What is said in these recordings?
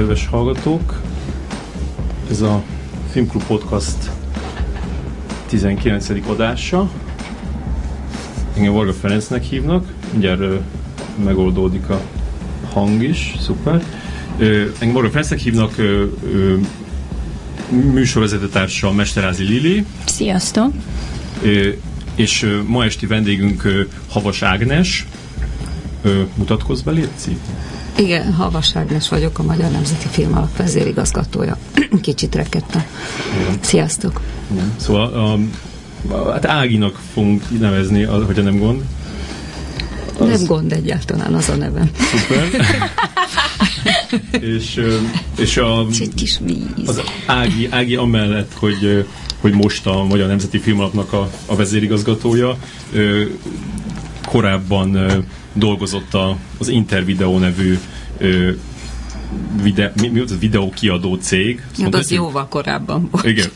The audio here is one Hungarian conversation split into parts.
Kedves hallgatók! Ez a Filmklub Podcast 19. adása. Engem Varga Ferencnek hívnak, mindjárt ö, megoldódik a hang is, szuper. Ö, engem Varga Ferencnek hívnak, ö, ö, műsorvezetőtársa Mesterázi Lili, Sziasztok! ö, és ö, ma esti vendégünk ö, Havas Ágnes. Ö, mutatkozz be, Léci? Igen, Havas Ágnes vagyok, a Magyar Nemzeti Filmalap vezérigazgatója. Kicsit rekedtem. Sziasztok! Igen. Szóval a, a, hát Áginak fogunk nevezni, hogyha nem gond. Az... Nem gond egyáltalán az a nevem. Szuper. és, és a, kis víz. az Ági, Ági amellett, hogy, hogy most a Magyar Nemzeti Filmalapnak a, a vezérigazgatója, korábban dolgozott a, az Intervideo nevű ö, vide, mi, mi volt az videókiadó cég. Hát mondtad, az jóval korábban volt. Igen.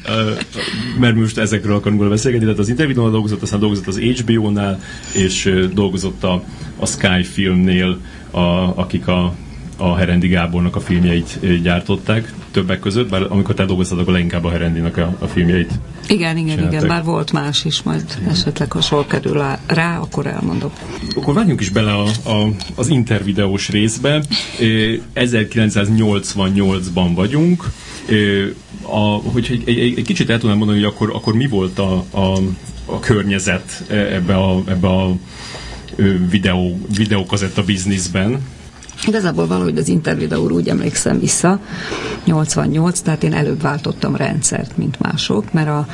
Mert most ezekről akarunk beszélgetni, tehát az interjúnál dolgozott, aztán dolgozott az HBO-nál, és dolgozott a, a Sky filmnél, a, akik a, a Herendi Gábornak a filmjeit ö, gyártották többek között, bár amikor te dolgoztad, akkor leginkább a Herendinek a, a filmjeit. Igen, igen, Csináltak. igen, bár volt más is, majd esetleg ha sor kerül rá, akkor elmondom. Akkor vágjunk is bele a, a, az intervideós részbe. Ö, 1988-ban vagyunk. Ö, A, hogyha egy, egy, egy kicsit el tudnám mondani, hogy akkor, akkor mi volt a, a, a környezet ebbe a, ebbe a videó, videókazetta bizniszben. Igazából valahogy az intervideóra úgy emlékszem vissza, 88, tehát én előbb váltottam rendszert, mint mások, mert a,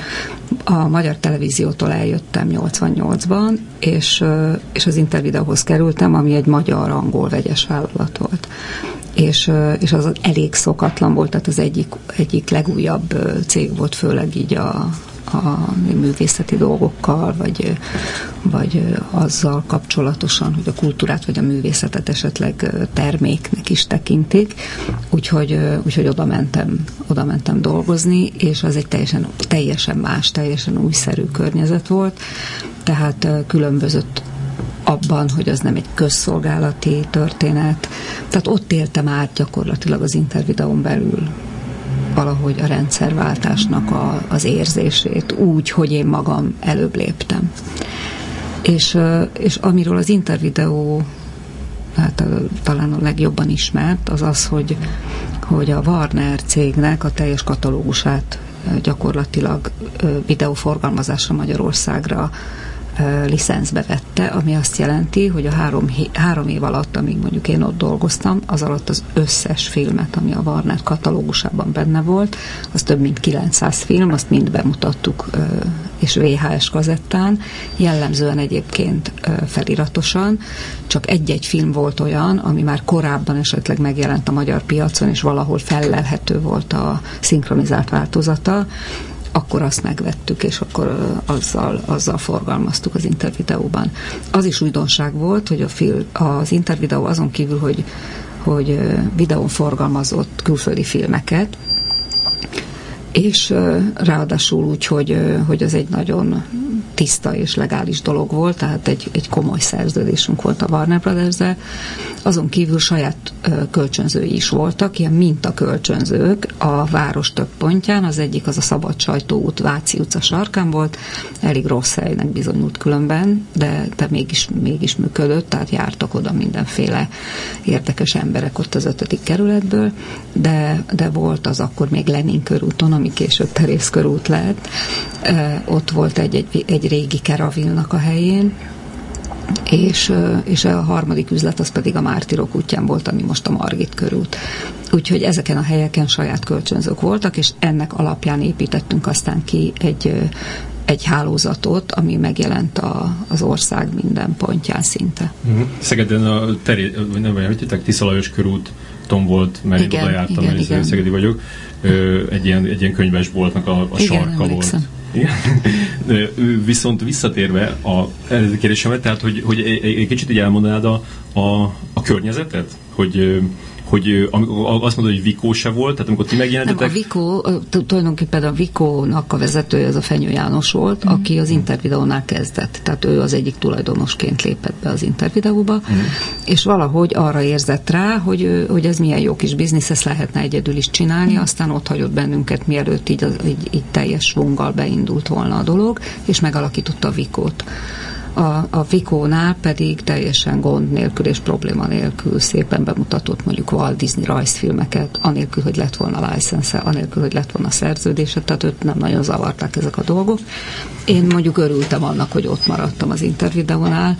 a magyar televíziótól eljöttem 88-ban, és, és az intervideóhoz kerültem, ami egy magyar-angol vegyes vállalat volt. És, és az elég szokatlan volt, tehát az egyik, egyik legújabb cég volt, főleg így a, a művészeti dolgokkal, vagy, vagy azzal kapcsolatosan, hogy a kultúrát vagy a művészetet esetleg terméknek is tekintik. Úgyhogy, úgyhogy oda, mentem, oda mentem dolgozni, és az egy teljesen, teljesen más, teljesen újszerű környezet volt. Tehát különbözött abban, hogy az nem egy közszolgálati történet. Tehát ott éltem át gyakorlatilag az intervideón belül valahogy a rendszerváltásnak a, az érzését úgy, hogy én magam előbb léptem. És, és amiről az intervideó hát ö, talán a legjobban ismert, az az, hogy, hogy a Warner cégnek a teljes katalógusát gyakorlatilag videóforgalmazásra Magyarországra licenszbe vette, ami azt jelenti, hogy a három, három év alatt, amíg mondjuk én ott dolgoztam, az alatt az összes filmet, ami a Warner katalógusában benne volt, az több mint 900 film, azt mind bemutattuk, és VHS kazettán, jellemzően egyébként feliratosan, csak egy-egy film volt olyan, ami már korábban esetleg megjelent a magyar piacon, és valahol fellelhető volt a szinkronizált változata, akkor azt megvettük, és akkor azzal, azzal forgalmaztuk az intervideóban. Az is újdonság volt, hogy a film, az intervideó azon kívül, hogy, hogy videón forgalmazott külföldi filmeket, és ráadásul úgy, hogy, hogy az egy nagyon tiszta és legális dolog volt, tehát egy, egy komoly szerződésünk volt a Warner brothers Azon kívül saját kölcsönzői is voltak, ilyen mintakölcsönzők a város több pontján. Az egyik az a Szabad Sajtóút Váci utca sarkán volt, elég rossz helynek bizonyult különben, de, de mégis, mégis működött, tehát jártak oda mindenféle érdekes emberek ott az ötödik kerületből, de, de volt az akkor még Lenin körúton, ami később Terész körút lett, ott volt egy, egy régi keravilnak a helyén, és, és a harmadik üzlet az pedig a Mártirok útján volt, ami most a Margit körút. Úgyhogy ezeken a helyeken saját kölcsönzők voltak, és ennek alapján építettünk aztán ki egy, egy hálózatot, ami megjelent a, az ország minden pontján szinte. Szegeden a teré, nem vagy, hogy hittek, Tisza Lajos körút, Tom volt, mert én Igen, oda jártam, igen, igen. szegedi vagyok. Egy, ilyen, egy ilyen könyvesboltnak a, a Igen, sarka volt. emlékszem. Igen. Viszont visszatérve a eredeti kérdésemre, tehát hogy, hogy egy, egy kicsit így elmondanád a, a, a környezetet, hogy, hogy azt mondod, hogy Vikó se volt, tehát amikor ti megjelentetek... Nem, a Vikó, tulajdonképpen a Vikónak a vezetője, ez a Fenyő János volt, mm. aki az Intervideónál kezdett. Tehát ő az egyik tulajdonosként lépett be az Intervideóba, mm. és valahogy arra érzett rá, hogy, hogy ez milyen jó kis biznisz, ezt lehetne egyedül is csinálni, mm. aztán ott hagyott bennünket, mielőtt így, így, így teljes vonggal beindult volna a dolog, és megalakította a Vikót. A, a Vikónál pedig teljesen gond nélkül és probléma nélkül szépen bemutatott mondjuk Walt Disney rajzfilmeket, anélkül, hogy lett volna license anélkül, hogy lett volna szerződése, tehát őt nem nagyon zavarták ezek a dolgok. Én mondjuk örültem annak, hogy ott maradtam az intervideónál.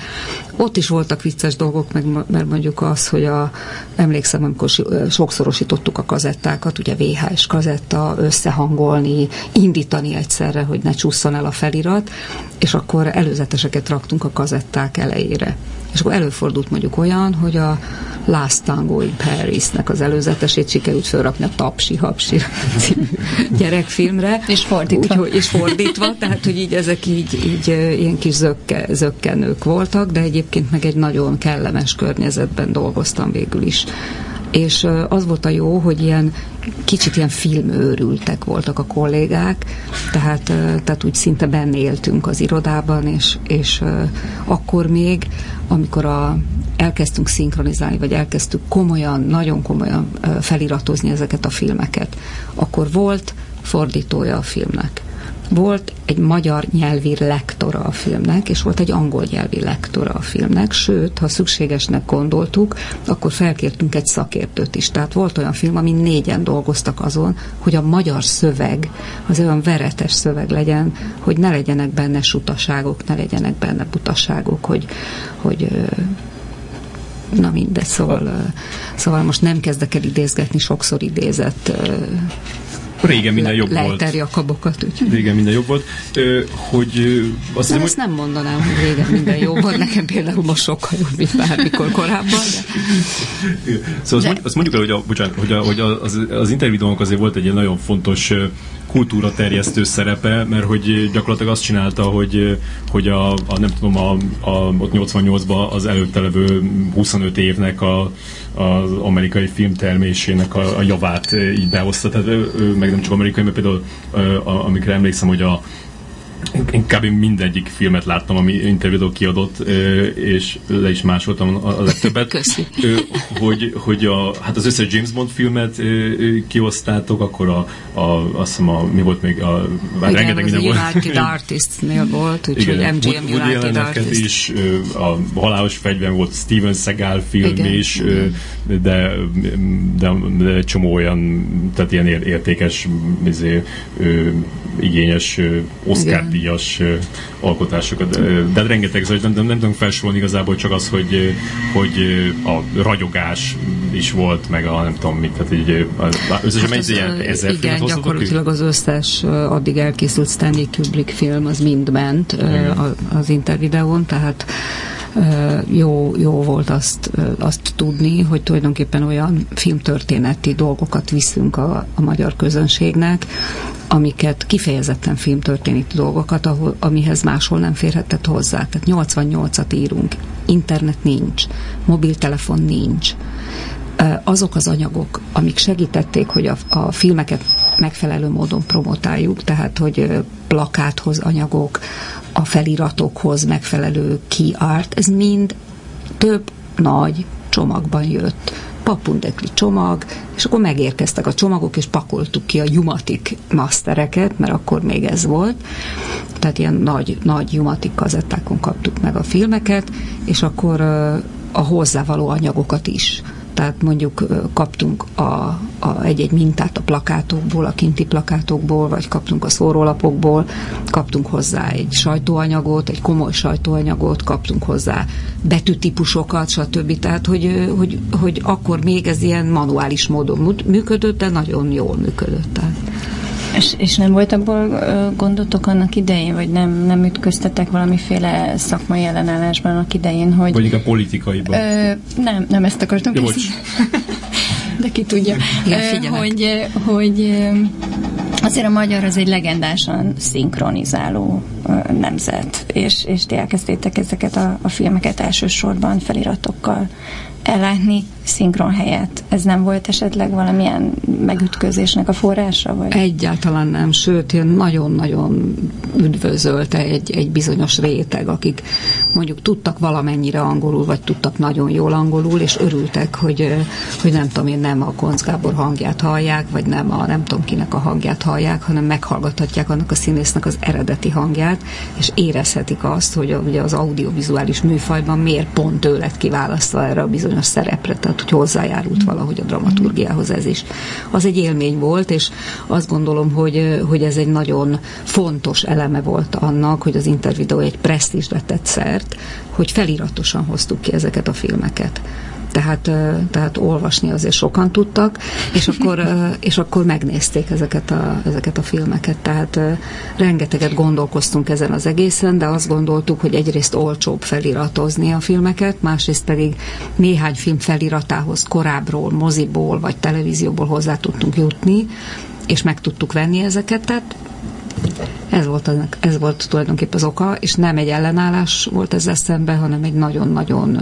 Ott is voltak vicces dolgok, meg, mert mondjuk az, hogy a, emlékszem, amikor sokszorosítottuk a kazettákat, ugye VHS kazetta, összehangolni, indítani egyszerre, hogy ne csúszson el a felirat, és akkor előzeteseket raktunk a kazetták elejére. És akkor előfordult mondjuk olyan, hogy a Last Tango in Paris-nek az előzetesét sikerült felrakni a Tapsi Hapsi gyerekfilmre. És fordítva. Úgy, és fordítva, tehát hogy így ezek így, így ilyen kis zökke, zökkenők voltak, de egyébként meg egy nagyon kellemes környezetben dolgoztam végül is és az volt a jó, hogy ilyen kicsit ilyen filmőrültek voltak a kollégák, tehát, tehát úgy szinte benne éltünk az irodában, és, és akkor még, amikor a, elkezdtünk szinkronizálni, vagy elkezdtük komolyan, nagyon komolyan feliratozni ezeket a filmeket, akkor volt fordítója a filmnek volt egy magyar nyelvi lektora a filmnek, és volt egy angol nyelvi lektora a filmnek, sőt, ha szükségesnek gondoltuk, akkor felkértünk egy szakértőt is. Tehát volt olyan film, amin négyen dolgoztak azon, hogy a magyar szöveg az olyan veretes szöveg legyen, hogy ne legyenek benne sutaságok, ne legyenek benne butaságok, hogy, hogy na mindegy, szóval, szóval most nem kezdek el idézgetni sokszor idézett Régen minden jobb Le, volt. a kabokat, úgyhogy. Régen minden jobb volt. Ö, hogy azt nem, ezt hogy... nem mondanám, hogy régen minden jobb volt. Nekem például most sokkal jobb, mint bármikor korábban. De... Szóval de... azt mondjuk el, hogy, a, bocsánat, hogy, a, hogy az, az interjúdónak azért volt egy nagyon fontos kultúra terjesztő szerepe, mert hogy gyakorlatilag azt csinálta, hogy, hogy a, a nem tudom, a, a, ott 88-ban az előtte levő 25 évnek a, az amerikai filmtermésének a, a javát így behozta. Tehát ő, ő, meg nem csak amerikai, mert például a, amikre emlékszem, hogy a én kb. mindegyik filmet láttam, ami interjúdó kiadott, és le is másoltam a legtöbbet. Köszi. Hogy, hogy a, hát az összes James Bond filmet kiosztátok, akkor a, a, azt hiszem a, mi volt még, a, Igen, rengeteg minden volt. United Artists-nél volt, úgyhogy MGM United Artists. is, a Halálos Fegyven volt Steven Seagal film Igen. is, de, de, de csomó olyan, tehát ilyen értékes, izé, igényes Oscar díjas alkotásokat. De rengeteg, szóval nem, nem, nem tudom felsorolni igazából csak az, hogy, hogy a ragyogás is volt, meg a nem tudom mit, tehát így összesen hát ilyen ezer Igen, gyakorlatilag az összes addig elkészült Stanley Kubrick film, az mind ment igen. az intervideón, tehát jó, jó volt azt, azt tudni, hogy tulajdonképpen olyan filmtörténeti dolgokat viszünk a, a magyar közönségnek, amiket kifejezetten filmtörténeti dolgokat, ahol, amihez máshol nem férhetett hozzá. Tehát 88-at írunk, internet nincs, mobiltelefon nincs. Azok az anyagok, amik segítették, hogy a, a filmeket megfelelő módon promotáljuk, tehát hogy plakáthoz anyagok, a feliratokhoz megfelelő key art, ez mind több nagy csomagban jött. Papundekli csomag, és akkor megérkeztek a csomagok, és pakoltuk ki a Jumatik mastereket, mert akkor még ez volt. Tehát ilyen nagy, nagy Jumatik kazettákon kaptuk meg a filmeket, és akkor a hozzávaló anyagokat is tehát mondjuk kaptunk a, a, egy-egy mintát a plakátokból, a kinti plakátokból, vagy kaptunk a szórólapokból, kaptunk hozzá egy sajtóanyagot, egy komoly sajtóanyagot, kaptunk hozzá betűtípusokat, stb. Tehát, hogy, hogy, hogy akkor még ez ilyen manuális módon működött, de nagyon jól működött. Tehát. És, és nem volt abból gondotok annak idején, vagy nem, nem ütköztetek valamiféle szakmai ellenállásban annak idején, hogy... Vagy a politikaiban. Ö, nem, nem ezt akartam ja, De ki tudja. Igen, hogy, hogy azért a magyar az egy legendásan szinkronizáló nemzet, és, és ti elkezdtétek ezeket a, a filmeket elsősorban feliratokkal ellátni. Szinkron helyett. Ez nem volt esetleg valamilyen megütközésnek a forrása? Vagy? Egyáltalán nem, sőt, ilyen nagyon-nagyon üdvözölte egy, egy bizonyos réteg, akik mondjuk tudtak valamennyire angolul, vagy tudtak nagyon jól angolul, és örültek, hogy, hogy nem tudom én, nem a Konc Gábor hangját hallják, vagy nem a nem tudom kinek a hangját hallják, hanem meghallgathatják annak a színésznek az eredeti hangját, és érezhetik azt, hogy a, ugye az audiovizuális műfajban miért pont ő lett kiválasztva erre a bizonyos szerepre, tehát hogy hozzájárult valahogy a dramaturgiához ez is. Az egy élmény volt, és azt gondolom, hogy, hogy ez egy nagyon fontos eleme volt annak, hogy az Intervideo egy presztízsre tett szert, hogy feliratosan hoztuk ki ezeket a filmeket tehát, tehát olvasni azért sokan tudtak, és akkor, és akkor megnézték ezeket a, ezeket a filmeket. Tehát rengeteget gondolkoztunk ezen az egészen, de azt gondoltuk, hogy egyrészt olcsóbb feliratozni a filmeket, másrészt pedig néhány film feliratához korábbról, moziból vagy televízióból hozzá tudtunk jutni, és meg tudtuk venni ezeket, tehát ez volt, ez volt tulajdonképpen az oka, és nem egy ellenállás volt ezzel szemben, hanem egy nagyon-nagyon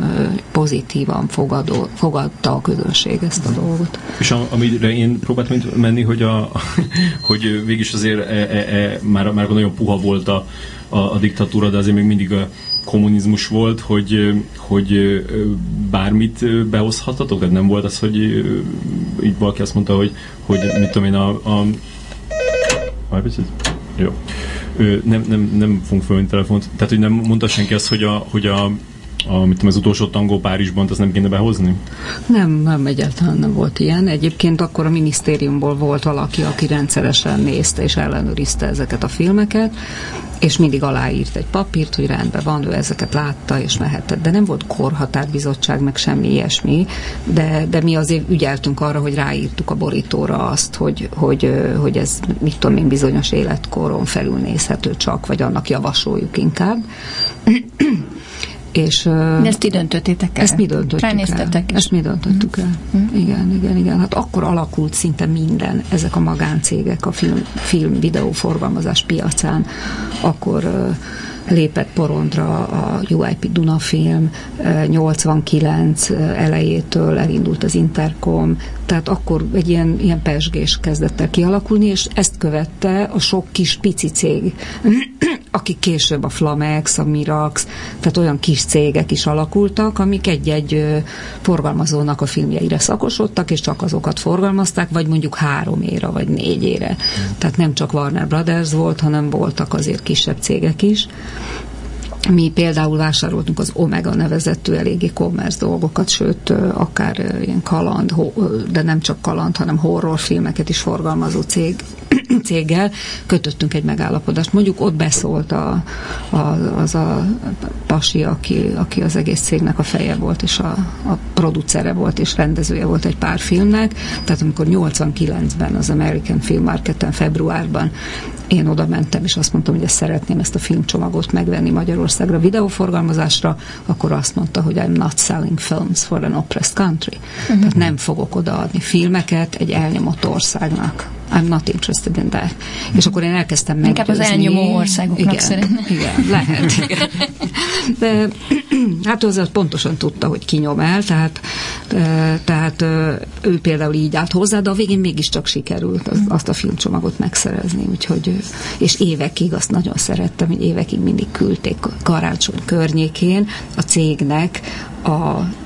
pozitívan fogadó, fogadta a közönség ezt a dolgot. És a, amire én próbáltam menni, hogy, a, hogy végig azért e, e, e, már, már nagyon puha volt a, a, a diktatúra, de azért még mindig a kommunizmus volt, hogy, hogy bármit behozhatatok? Tehát nem volt az, hogy így valaki azt mondta, hogy, hogy mit tudom én, a, a jó. Ö, nem, nem, nem fogunk fölvenni telefont. Tehát, hogy nem mondta senki azt, hogy a, hogy a a, mit tudom, az utolsó tangó Párizsban, azt nem kéne behozni? Nem, nem, egyáltalán nem volt ilyen. Egyébként akkor a minisztériumból volt valaki, aki rendszeresen nézte és ellenőrizte ezeket a filmeket, és mindig aláírt egy papírt, hogy rendben van, ő ezeket látta, és mehetett. De nem volt korhatárbizottság, meg semmi ilyesmi, de, de mi azért ügyeltünk arra, hogy ráírtuk a borítóra azt, hogy, hogy, hogy ez, mit tudom én, bizonyos életkoron felül nézhető csak, vagy annak javasoljuk inkább. És, De ezt ti döntöttétek el? Ezt mi döntöttük el. Ezt mi döntöttük el. Mm. Igen, igen, igen. Hát akkor alakult szinte minden, ezek a magáncégek a film, film videóforgalmazás piacán. Akkor uh, lépett porondra a UIP Duna film, 89 elejétől elindult az Intercom, tehát akkor egy ilyen, ilyen pesgés kezdett el kialakulni, és ezt követte a sok kis pici cég, akik később a Flamex, a Mirax, tehát olyan kis cégek is alakultak, amik egy-egy forgalmazónak a filmjeire szakosodtak, és csak azokat forgalmazták, vagy mondjuk három ére, vagy négy ére. Tehát nem csak Warner Brothers volt, hanem voltak azért kisebb cégek is. Mi például vásároltunk az Omega nevezetű eléggé commerce dolgokat, sőt, akár ilyen kaland, de nem csak kaland, hanem horrorfilmeket is forgalmazó cég, céggel kötöttünk egy megállapodást. Mondjuk ott beszólt a, a, az a pasi, aki, aki az egész cégnek a feje volt, és a, a producere volt, és rendezője volt egy pár filmnek. Tehát amikor 89-ben az American Film Marketen februárban én oda mentem, és azt mondtam, hogy ezt szeretném ezt a filmcsomagot megvenni Magyarországra videóforgalmazásra, akkor azt mondta, hogy I'm not selling films for an oppressed country. Uh-huh. Tehát nem fogok odaadni filmeket egy elnyomott országnak. I'm not interested in that. Mm. És akkor én elkezdtem meggyőzni. Inkább az elnyomó országoknak igen, szeretne. Igen, lehet. Igen. De hát az pontosan tudta, hogy kinyom el, tehát, tehát ő például így állt hozzá, de a végén mégiscsak sikerült az, azt a filmcsomagot megszerezni, úgyhogy, és évekig azt nagyon szerettem, hogy évekig mindig küldték karácsony környékén a cégnek a,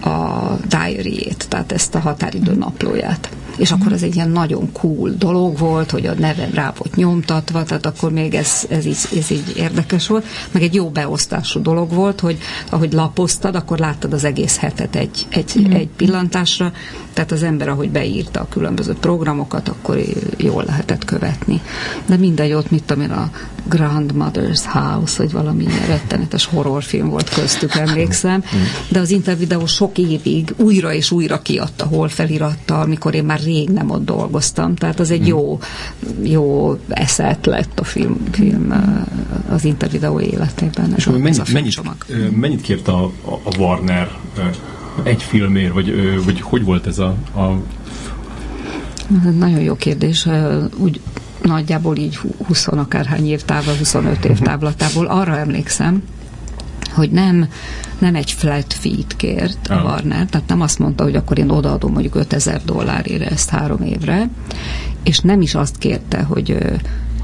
a diary-ét, tehát ezt a határidő naplóját és akkor ez egy ilyen nagyon cool dolog volt, hogy a nevem rá volt nyomtatva, tehát akkor még ez, ez, így, ez így érdekes volt, meg egy jó beosztású dolog volt, hogy ahogy lapoztad, akkor láttad az egész hetet egy, egy, mm. egy pillantásra, tehát az ember, ahogy beírta a különböző programokat, akkor jól lehetett követni. De mindegy, ott mit tudom én, a Grandmother's House, vagy valami ilyen rettenetes horrorfilm volt köztük, emlékszem. De az Intervideo sok évig újra és újra kiadta hol felirattal, amikor én már rég nem ott dolgoztam. Tehát az egy jó, jó eszet lett a film, film az Intervideo életében. És mennyit, mennyit, mennyit kért a, a Warner egy filmért, vagy, vagy hogy volt ez a, a nagyon jó kérdés. Úgy nagyjából így 20 akárhány év távol, 25 év távlatából arra emlékszem, hogy nem, nem egy flat feed kért a Ah. Warner, tehát nem azt mondta, hogy akkor én odaadom mondjuk 5000 dollárért ezt három évre, és nem is azt kérte, hogy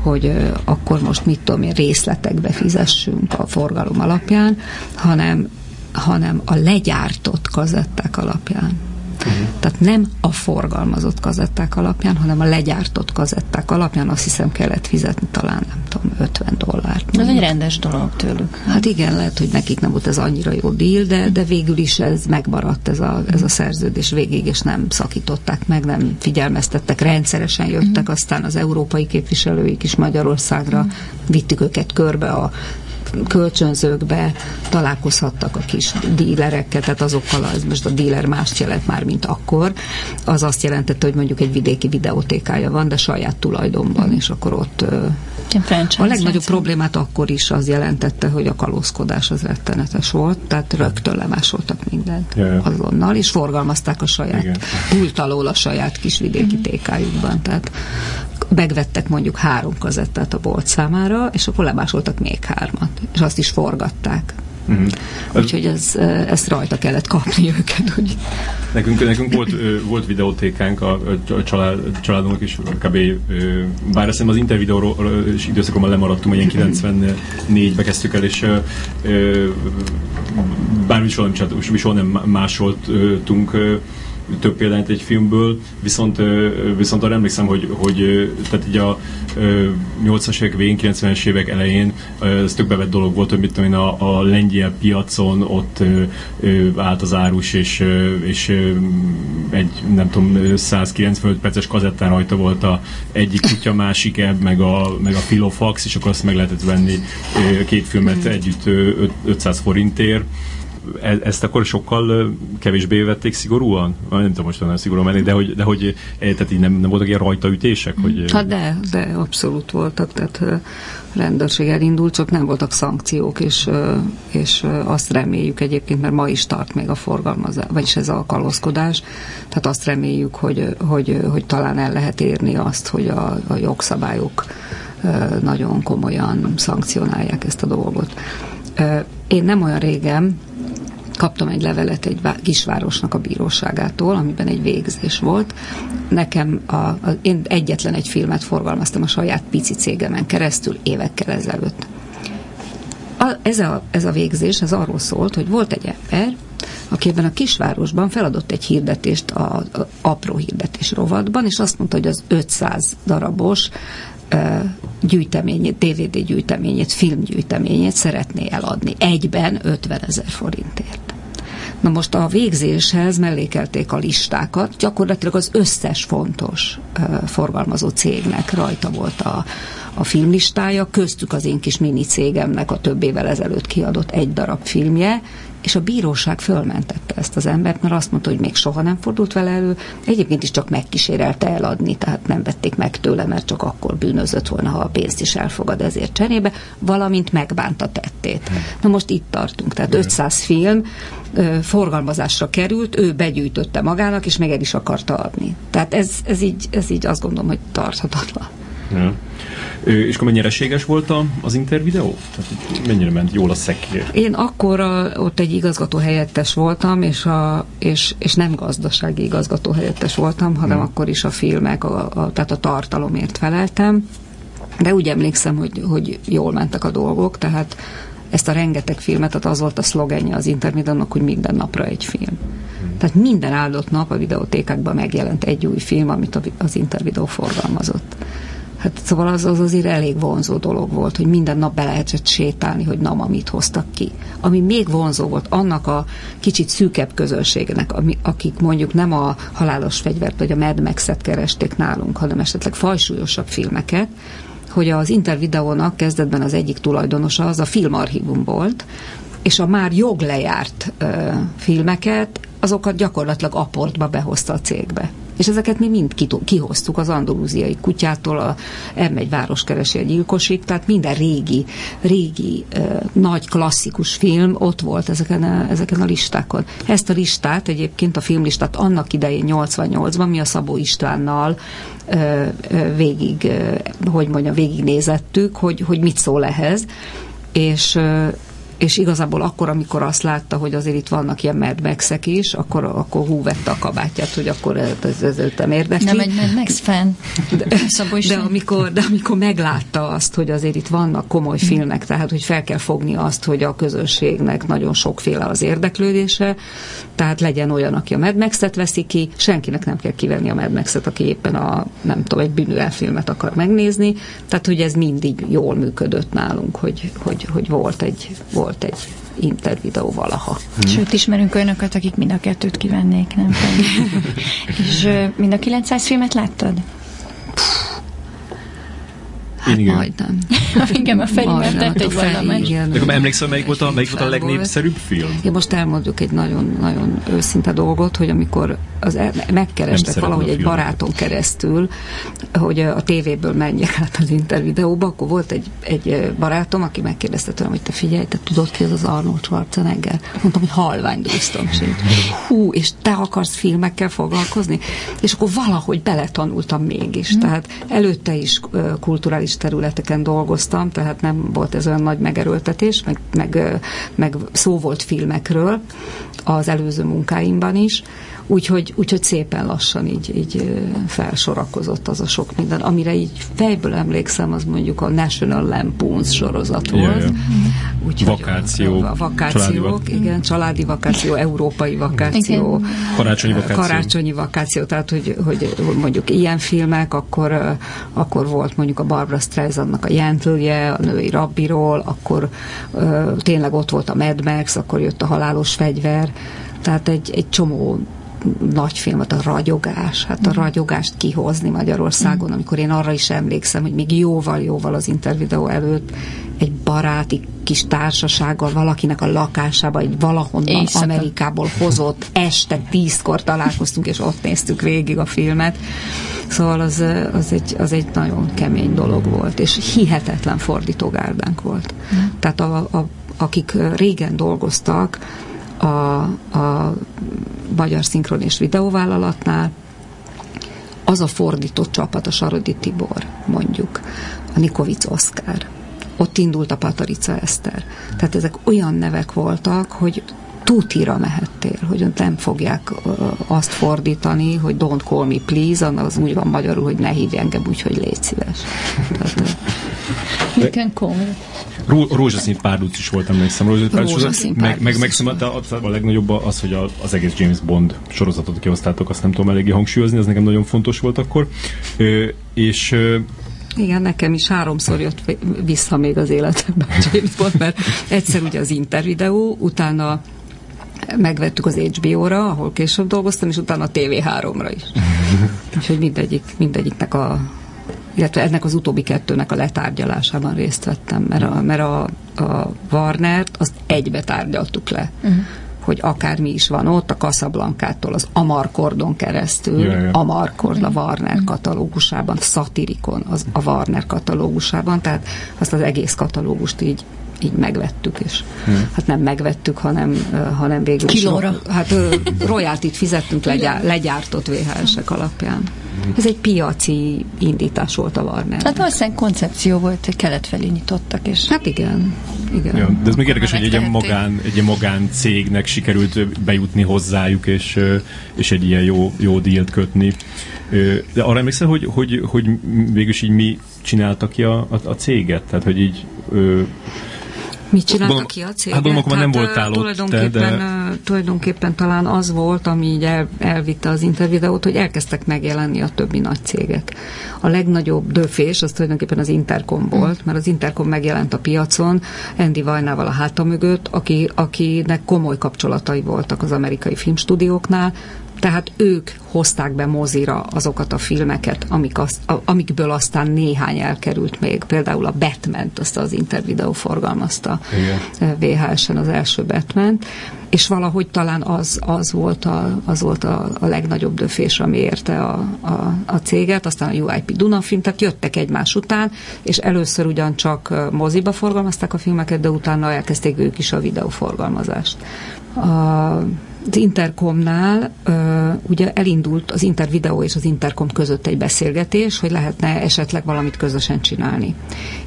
hogy akkor most mit tudom én, részletekbe fizessünk a forgalom alapján, hanem, hanem a legyártott kazetták alapján. Uh-huh. Tehát nem a forgalmazott kazetták alapján, hanem a legyártott kazetták alapján azt hiszem kellett fizetni talán, nem tudom, 50 dollárt. Ez egy rendes dolog tőlük. Hát igen, lehet, hogy nekik nem volt ez annyira jó díl, de, de végül is ez megmaradt ez a, ez a szerződés végig, és nem szakították meg, nem figyelmeztettek, rendszeresen jöttek, aztán az európai képviselőik is Magyarországra, vittük őket körbe a kölcsönzőkbe találkozhattak a kis dílerekkel, tehát azokkal, az most a díler mást jelent már, mint akkor, az azt jelentette, hogy mondjuk egy vidéki videótékája van, de saját tulajdonban, és akkor ott a legnagyobb problémát akkor is az jelentette, hogy a kalózkodás az rettenetes volt, tehát rögtön lemásoltak mindent Ja, ja. azonnal, és forgalmazták a saját, túlt alól a saját kis vidéki tékájukban, tehát megvettek mondjuk három kazettát a bolt számára, és akkor lemásoltak még hármat, és azt is forgatták. Mhm. Úgyhogy ez, ezt rajta kellett kapni őket, hogy Nekünk, nekünk volt, volt videótékánk a, a család, családunknak is, kb. Bár azt az intervideóról is időszakomban lemaradtunk, hogy ilyen 94-be kezdtük el, és ö, ö, bár mi soha nem, soha nem másoltunk több példányt egy filmből, viszont, viszont arra emlékszem, hogy, hogy tehát így a ö, 80-as évek végén, 90-es évek elején ez tök bevett dolog volt, hogy mit tudom én, a, a lengyel piacon ott állt az árus, és, és egy, nem tudom, 195 perces kazettán rajta volt a egyik kutya, másik ebb, meg a, meg a Filofax, és akkor azt meg lehetett venni két filmet együtt ö, öt- 500 forintért. E- ezt akkor sokkal kevésbé vették szigorúan? Nem tudom most olyan szigorúan menni, de hogy, de hogy eh, tehát így nem, nem voltak ilyen rajtaütések? Hogy, Hát de, de abszolút voltak, tehát rendőrség elindult, csak nem voltak szankciók, és, és azt reméljük egyébként, mert ma is tart még a forgalmazás, vagyis ez a kalózkodás, tehát azt reméljük, hogy, hogy, hogy talán el lehet érni azt, hogy a, a jogszabályok nagyon komolyan szankcionálják ezt a dolgot. Én nem olyan régen kaptam egy levelet egy vá- kisvárosnak a bíróságától, amiben egy végzés volt. Nekem a, a, én egyetlen egy filmet forgalmaztam a saját pici cégemen keresztül évekkel ezelőtt. A, ez, a, ez a végzés, ez arról szólt, hogy volt egy ember, aki ebben a kisvárosban feladott egy hirdetést a, a apró hirdetés rovatban, és azt mondta, hogy az 500 darabos gyűjteményét, DVD gyűjteményét, filmgyűjteményét szeretné eladni egyben 50 ezer forintért. Na most a végzéshez mellékelték a listákat, gyakorlatilag az összes fontos forgalmazó cégnek rajta volt a, a filmlistája, köztük az én kis mini cégemnek a több évvel ezelőtt kiadott egy darab filmje, és a bíróság fölmentette ezt az embert, mert azt mondta, hogy még soha nem fordult vele elő, egyébként is csak megkísérelte eladni, tehát nem vették meg tőle, mert csak akkor bűnözött volna, ha a pénzt is elfogad ezért cserébe, valamint megbánta tettét. Na most itt tartunk, tehát 500 film ö, forgalmazásra került, ő begyűjtötte magának, és még el is akarta adni. Tehát ez, ez, így, ez így azt gondolom, hogy tarthatatlan. Ö, És akkor nyereséges volt a, az intervideó? Tehát mennyire ment jól a szekér? Én akkor a, ott egy igazgató helyettes voltam, és, a, és, és nem gazdasági igazgató helyettes voltam, hanem Hmm. akkor is a filmek, a, a, tehát a tartalomért feleltem. De úgy emlékszem, hogy, hogy jól mentek a dolgok, tehát ezt a rengeteg filmet, tehát az volt a szlogenje az Intermediannak, hogy minden napra egy film. Tehát minden áldott nap a videótékákban megjelent egy új film, amit az Intervideo forgalmazott. Hát szóval az, az azért elég vonzó dolog volt, hogy minden nap be lehetett sétálni, hogy na, ma mit hoztak ki. Ami még vonzó volt annak a kicsit szűkebb közönségnek, ami, akik mondjuk nem a halálos fegyvert vagy a Mad Max-et keresték nálunk, hanem esetleg fajsúlyosabb filmeket, hogy az Intervideónak kezdetben az egyik tulajdonosa az a filmarchívum volt, és a már joglejárt ö, filmeket, azokat gyakorlatilag aportba behozta a cégbe. És ezeket mi mind kihoztuk az andalúziai kutyától, a M1 város keresi a gyilkosig, tehát minden régi, régi nagy klasszikus film ott volt ezeken a, ezeken a listákon. Ezt a listát egyébként, a filmlistát annak idején 88-ban mi a Szabó Istvánnal végig, hogy mondjam, végignézettük, hogy, hogy mit szól ehhez, és és igazából akkor, amikor azt látta, hogy azért itt vannak ilyen max is, akkor, akkor hú vette a kabátját, hogy akkor ez, ez, ez nem érdekli. Nem egy Mad fan. De, de, amikor, de amikor meglátta azt, hogy azért itt vannak komoly filmek, tehát hogy fel kell fogni azt, hogy a közönségnek nagyon sokféle az érdeklődése, tehát legyen olyan, aki a Mad Max-et veszi ki, senkinek nem kell kivenni a Mad Max-et, aki éppen a, nem tudom, egy bűnőelfilmet akar megnézni, tehát hogy ez mindig jól működött nálunk, hogy, hogy, hogy volt egy, volt egy intervideó valaha. Hmm. Sőt, ismerünk olyanokat, akik mind a kettőt kivennék, nem És mind a 900 filmet láttad? Hát igen. majdnem. igen, a Feri már tett egy valamelyik. De akkor emlékszel, melyik volt a, melyik volt a legnépszerűbb film? Én most elmondjuk egy nagyon, nagyon őszinte dolgot, hogy amikor az megkerestek valahogy egy baráton keresztül, hogy a tévéből menjek át az intervideóba, akkor volt egy, egy barátom, aki megkérdezte tőlem, hogy te figyelj, te tudod ki az az Arnold Schwarzenegger? Mondtam, hogy halvány dúztam Hú, és te akarsz filmekkel foglalkozni? És akkor valahogy beletanultam mégis. Tehát előtte is kulturális területeken dolgoztam, tehát nem volt ez olyan nagy megerőltetés, meg, meg, meg szó volt filmekről az előző munkáimban is, Úgyhogy, úgyhogy szépen lassan így, így felsorakozott az a sok minden. Amire így fejből emlékszem, az mondjuk a National Lampoons sorozat volt. Yeah, yeah. Úgyhogy vakáció. A, a vakációk, családi igen, családi vakáció, európai vakáció. Igen. Karácsonyi vakáció. Karácsonyi vakáció, tehát hogy, hogy mondjuk ilyen filmek, akkor, akkor volt mondjuk a Barbara Streisandnak a Jentlje, a női rabbiról, akkor tényleg ott volt a Mad Max, akkor jött a halálos fegyver, tehát egy, egy csomó nagy filmet, a ragyogás, hát a mm. ragyogást kihozni Magyarországon, mm. amikor én arra is emlékszem, hogy még jóval-jóval az intervideó előtt egy baráti kis társasággal valakinek a lakásába, egy valahonnan Éjszaka. Amerikából hozott este tízkor találkoztunk, és ott néztük végig a filmet. Szóval az, az, egy, az egy nagyon kemény dolog volt, és hihetetlen fordítógárdánk volt. Mm. Tehát a, a, akik régen dolgoztak, a, a Magyar Szinkron és Videóvállalatnál, az a fordított csapat, a Sarodi Tibor, mondjuk, a Nikovic Oszkár, ott indult a Patarica Eszter. Tehát ezek olyan nevek voltak, hogy tútira mehettél, hogy nem fogják azt fordítani, hogy don't call me please, az úgy van magyarul, hogy ne hívj engem úgy, hogy légy szíves. Tehát, You can call me. Ró, rózsaszín párduc is volt, emlékszem. Rózsaszín párduc, rózsaszín meg, meg, meg a, legnagyobb az, hogy a, az egész James Bond sorozatot kihoztátok, azt nem tudom eléggé hangsúlyozni, ez nekem nagyon fontos volt akkor. Ö, és ö, igen, nekem is háromszor jött vissza még az életemben James Bond, mert egyszer ugye az intervideó, utána megvettük az HBO-ra, ahol később dolgoztam, és utána a TV3-ra is. Úgyhogy mindegyik, mindegyiknek a illetve ennek az utóbbi kettőnek a letárgyalásában részt vettem, mert a, mert a, a Warnert azt egybe tárgyaltuk le. Uh-huh hogy akármi is van ott, a Casablancától az Amarkordon keresztül, yeah, yeah. Amarkord a Warner katalógusában, Satirikon az a Warner katalógusában, tehát azt az egész katalógust így így megvettük, és hmm. hát nem megvettük, hanem, hanem végül Kilóra. is hát royaltit fizettünk legyár, legyártott VHS-ek alapján. Ez egy piaci indítás volt a Warner. Hát valószínűleg koncepció volt, hogy kelet felé nyitottak. És... Hát igen. igen. Ja, de ez még érdekes, hogy egy ilyen, magán, egy ilyen magán cégnek sikerült bejutni hozzájuk, és, és egy ilyen jó, jó dílt kötni. De arra emlékszel, hogy, hogy, hogy végülis így mi csináltak ki a, a, a céget? Tehát, hogy így Mit csináltak ki a céget? Hát gondolom, akkor nem voltál ott, tulajdonképpen, de... tulajdonképpen talán az volt, ami így el, elvitte az intervideót, hogy elkezdtek megjelenni a többi nagy cégek. A legnagyobb döfés az tulajdonképpen az Intercom volt, mert az Intercom megjelent a piacon, Andy Vajnával a háta mögött, aki, akinek komoly kapcsolatai voltak az amerikai filmstúdióknál, tehát ők hozták be mozira azokat a filmeket, amik az, a, amikből aztán néhány elkerült még. Például a batman azt az Intervideo forgalmazta VHS-en az első batman és valahogy talán az, az volt, a, az volt a, a legnagyobb döfés, ami érte a, a, a céget, aztán a UIP Dunafilm, tehát jöttek egymás után, és először ugyancsak moziba forgalmazták a filmeket, de utána elkezdték ők is a videóforgalmazást. A, az Intercomnál ugye elindult az Intervideo és az Intercom között egy beszélgetés, hogy lehetne esetleg valamit közösen csinálni.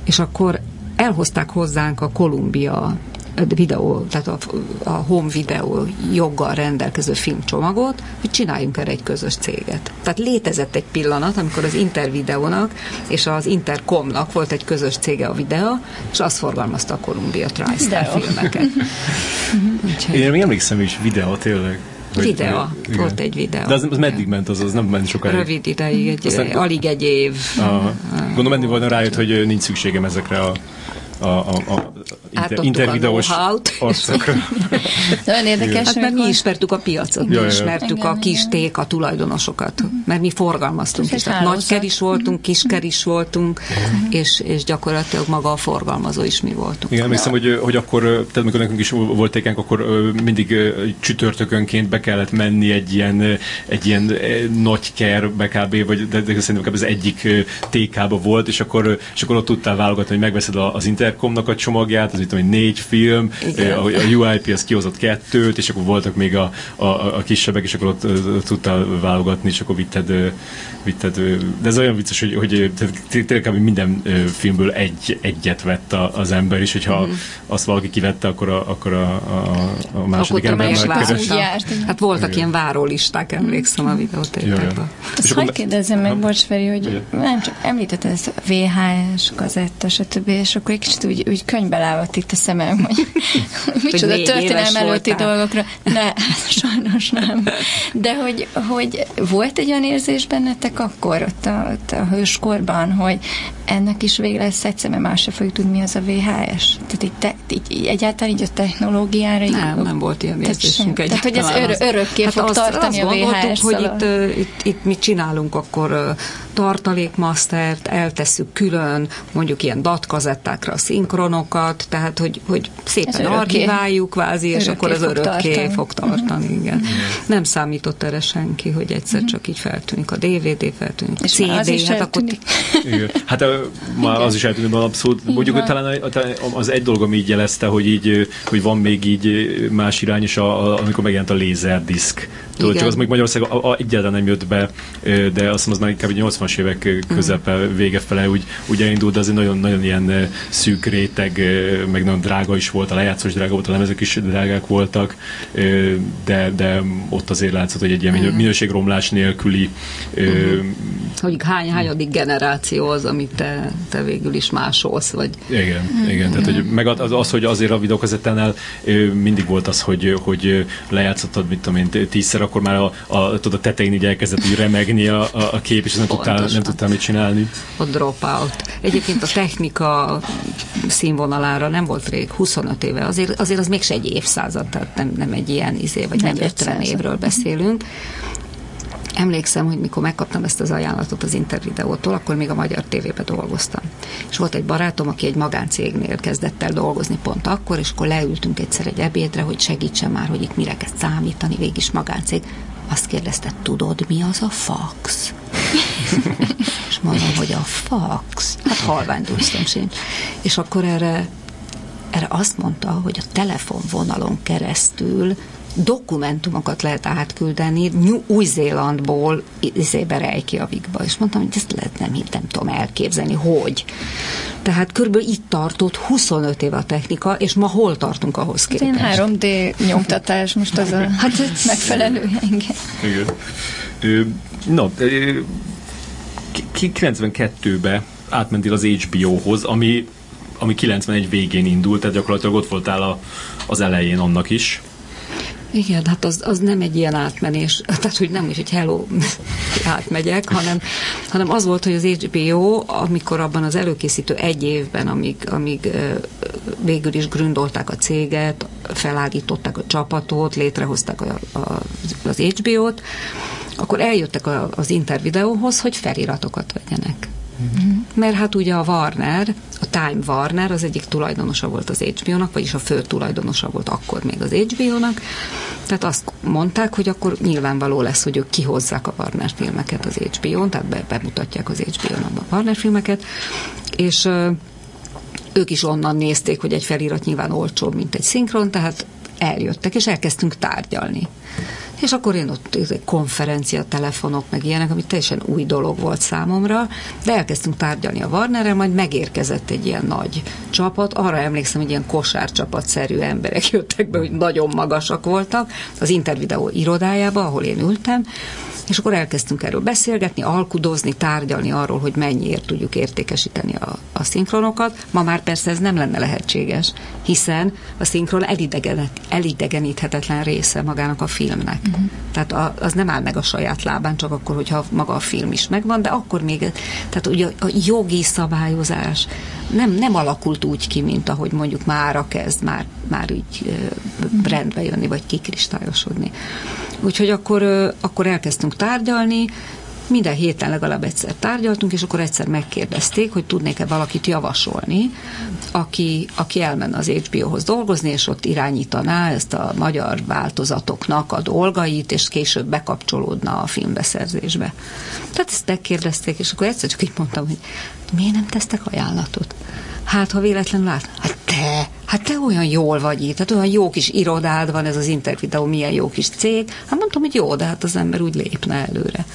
És akkor elhozták hozzánk a Columbia videó, tehát a, a home video joggal rendelkező filmcsomagot, hogy csináljunk erre egy közös céget. Tehát létezett egy pillanat, amikor az Intervideónak és az Intercomnak volt egy közös cége a videó, és azt forgalmazta a Columbia TriStar filmeket. Én még emlékszem is videó, tényleg. Videó, igen. volt egy videó. De az, az meddig ment, az, az nem ment sokáig. Rövid ideig, egy, Aztán, alig egy év. Aha. Gondolom, menni volna rájött, hogy nincs szükségem ezekre a a, a, a inter, intervideós arcokra. Nagyon érdekes. Hát mert mi ismertük a piacot, mi ismertük a kis ték, a tulajdonosokat, mert mi forgalmaztunk is. Tehát nagyker is voltunk, kisker is voltunk, és, és gyakorlatilag maga a forgalmazó is mi voltunk. Igen, emlékszem, hogy, hogy akkor, tehát amikor nekünk is volt tékánk, akkor mindig csütörtökönként be kellett menni egy ilyen, egy ilyen nagy kerbe kb. vagy de, de szerintem az egyik tékába volt, és akkor, és akkor ott tudtál válogatni, hogy megveszed az internet Intercomnak a csomagját, az itt hogy négy film, Igen. a, a UIP az kihozott kettőt, és akkor voltak még a, a, a kisebbek, és akkor ott, ott tudtál válogatni, és akkor vitted, vitted. De ez olyan vicces, hogy, hogy tényleg minden filmből egy, egyet vett az ember, és hogyha mm. azt valaki kivette, akkor a, akkor a, a, a második akkor ember már. Hát voltak Igen. ilyen várólisták, emlékszem a videótékekben. Azt hogy kérdezzem meg, bocs Feri, hogy nem csak említetted ezt a VHS, kazetta, stb., és akkor egy kicsit úgy, úgy könyvbe lávadt itt a szemem, hogy, hogy micsoda történelem előtti voltál. dolgokra. Ne, sajnos nem. De hogy, hogy volt egy olyan érzés bennetek akkor, ott a, ott a hőskorban, hogy ennek is vége lesz egyszer, mert más se fogjuk tudni, mi az a VHS. Tehát így, te, így, egyáltalán így a technológiára... Így, nem, nem volt ilyen érzésünk Tehát, hogy ez ör, örökké hát fog azt, tartani azt a VHS hogy itt, itt, itt mit csinálunk, akkor tartalékmastert eltesszük külön, mondjuk ilyen datkazettákra a szinkronokat, tehát hogy, hogy szépen archiváljuk kvázi, és akkor az örökké tartani. fog tartani. Uh-huh. Igen. Uh-huh. Nem számított erre senki, hogy egyszer uh-huh. csak így feltűnik a DVD, feltűnik a CD, hát akkor... Igen. Hát már az is eltűnik abszolút. Mondjuk, hogy talán az egy dolog, ami így jelezte, hogy így, hogy van még így más irány is, a, a, amikor megjelent a lézerdisk. Tudod, csak az még Magyarországon egyáltalán nem jött be, de azt hiszem az már inkább 80-as évek közepe, vége fele úgy, úgy elindult, de azért nagyon, nagyon ilyen szűk réteg, meg nagyon drága is volt, a lejátszós drága volt, a lemezek is drágák voltak, de, de ott azért látszott, hogy egy ilyen minőségromlás nélküli uh-huh. hogy hány, hányadik generáció az, amit te, te végül is másolsz, vagy... Igen, mm. igen. Tehát, hogy meg az, az, hogy azért a videókazettánál mindig volt az, hogy, hogy lejátszottad, mit tudom én, tízszer, akkor már a, a, tudod, a tetején így elkezdett így remegni a, a, a kép, és nem tudtál, nem tudtál mit csinálni. A dropout. Egyébként a technika színvonalára nem volt rég, 25 éve, azért, azért az mégse egy évszázad, tehát nem, nem egy ilyen izé, vagy nem 50 évről beszélünk. Emlékszem, hogy mikor megkaptam ezt az ajánlatot az Intervideótól, akkor még a Magyar TV-be dolgoztam. És volt egy barátom, aki egy magáncégnél kezdett el dolgozni pont akkor, és akkor leültünk egyszer egy ebédre, hogy segítsen már, hogy itt mire kezd számítani, végig is magáncég. Azt kérdezte, tudod, mi az a fax? és mondom, hogy a fax? Hát halvány sincs. És akkor erre, erre azt mondta, hogy a telefonvonalon keresztül dokumentumokat lehet átküldeni Új-Zélandból izébe Reykjavikba, és mondtam, hogy ezt lehet nem, nem tudom elképzelni, hogy. Tehát körülbelül itt tartott 25 év a technika, és ma hol tartunk ahhoz képest? Én 3D nyomtatás, most az a hát ez megfelelő engem. Igen. No, 92-be átmentél az HBO-hoz, ami, ami 91 végén indult, tehát gyakorlatilag ott voltál a, az elején annak is. Igen, hát az, az nem egy ilyen átmenés, tehát hogy nem is egy hello átmegyek, hanem, hanem az volt, hogy az HBO, amikor abban az előkészítő egy évben, amíg, amíg végül is gründolták a céget, felállították a csapatot, létrehozták a, a, az HBO-t, akkor eljöttek az intervideóhoz, hogy feliratokat vegyenek. Mm-hmm. Mert hát ugye a Warner, a Time Warner az egyik tulajdonosa volt az HBO-nak, vagyis a fő tulajdonosa volt akkor még az HBO-nak. Tehát azt mondták, hogy akkor nyilvánvaló lesz, hogy ők kihozzák a Warner filmeket az HBO-n, tehát be, bemutatják az HBO-nak a Warner filmeket, és ők is onnan nézték, hogy egy felirat nyilván olcsóbb, mint egy szinkron, tehát eljöttek, és elkezdtünk tárgyalni és akkor én ott konferencia, telefonok, meg ilyenek, ami teljesen új dolog volt számomra, de elkezdtünk tárgyalni a Warnerrel, majd megérkezett egy ilyen nagy csapat, arra emlékszem, hogy ilyen kosárcsapatszerű emberek jöttek be, hogy nagyon magasak voltak, az Intervideo irodájába, ahol én ültem, és akkor elkezdtünk erről beszélgetni, alkudozni, tárgyalni arról, hogy mennyiért tudjuk értékesíteni a, a szinkronokat. Ma már persze ez nem lenne lehetséges, hiszen a szinkron elidegeníthetetlen része magának a filmnek. Uh-huh. Tehát a, az nem áll meg a saját lábán, csak akkor, hogyha maga a film is megvan, de akkor még, tehát ugye a jogi szabályozás nem, nem alakult úgy ki, mint ahogy mondjuk mára kezd már, már úgy rendbe jönni, vagy kikristályosodni. Úgyhogy akkor, akkor elkezdtünk tárgyalni, minden héten legalább egyszer tárgyaltunk, és akkor egyszer megkérdezték, hogy tudnék-e valakit javasolni, aki, aki elmenne az HBO-hoz dolgozni, és ott irányítaná ezt a magyar változatoknak a dolgait, és később bekapcsolódna a filmbeszerzésbe. Tehát ezt megkérdezték, és akkor egyszer csak így mondtam, hogy miért nem tesztek ajánlatot? Hát, ha véletlenül lát, hát te, hát te olyan jól vagy itt, hát olyan jó kis irodád van, ez az Intervideo milyen jó kis cég. Hát mondtam, hogy jó, de hát az ember úgy lépne előre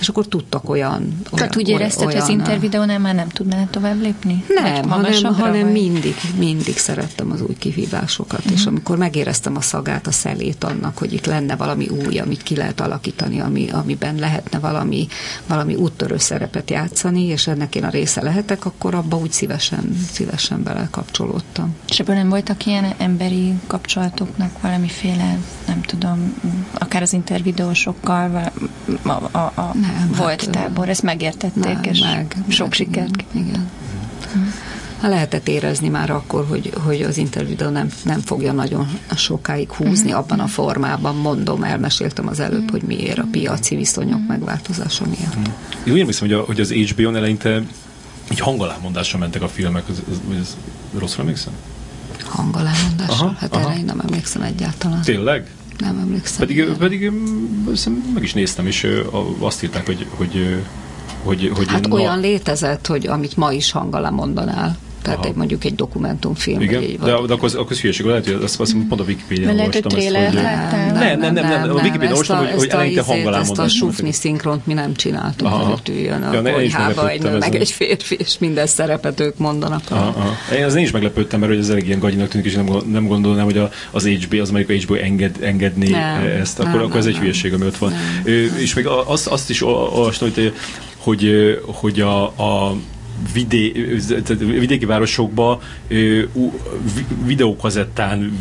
és akkor tudtak olyan... olyan Tehát úgy érezted, olyan, hogy az intervideónál már nem tudnál tovább lépni? Nem, hanem, hanem mindig, mindig szerettem az új kihívásokat, uh-huh. és mhm. amikor megéreztem a szagát, a szelét annak, hogy itt lenne valami új, amit ki lehet alakítani, ami, amiben lehetne valami, valami úttörő szerepet játszani, és ennek én a része lehetek, akkor abba úgy szívesen, szívesen belekapcsolódtam. És ebből nem voltak ilyen emberi kapcsolatoknak valamiféle, nem tudom, akár az intervideósokkal, a, a, a, nem, volt hát, tábor, ezt megértették, nem, és meg, sok meg, sikert. Igen. Ha lehetett érezni már akkor, hogy, hogy az interjú nem, nem fogja nagyon sokáig húzni uh-huh. abban a formában. Mondom, elmeséltem az előbb, uh-huh. hogy miért a piaci viszonyok uh-huh. megváltozása miatt. Uh-huh. Én úgy emlékszem, hogy, a, hogy az HBO-n eleinte egy hangalámondásra mentek a filmek, ez, ez, ez rosszra emlékszem? Hangalámondásra? Hát aha. erre én nem emlékszem egyáltalán. Tényleg? Nem emlékszem. Pedig, pedig meg is néztem, és azt írták, hogy, hogy, hogy, hogy hát olyan na... létezett, hogy amit ma is hanggal mondanál. Tehát egy, mondjuk egy dokumentumfilm. Igen, vagy, de, de akkor, akkor hülyeség, lehet, hogy azt, azt pont a Wikipedia-n olvastam. Ezt, hogy... Nem, nem, nem, nem, nem, a Wikipedia olvastam, hogy, hogy eleinte hangalán Ezt a sufni szinkront mi nem csináltuk, hogy ott üljön a ja, konyhába egy nő, meg egy férfi, és minden szerepet ők mondanak. Aha, aha. Én az én is meglepődtem, mert hogy ez elég ilyen gagyinak tűnik, és nem, nem gondolnám, hogy az HBO, az mondjuk a HBO enged, engedné nem, ezt, akkor, nem, akkor ez egy hülyeség, ami ott van. És még azt, azt is olvastam, hogy, hogy, hogy a, a vidé, vidéki városokba videókazettán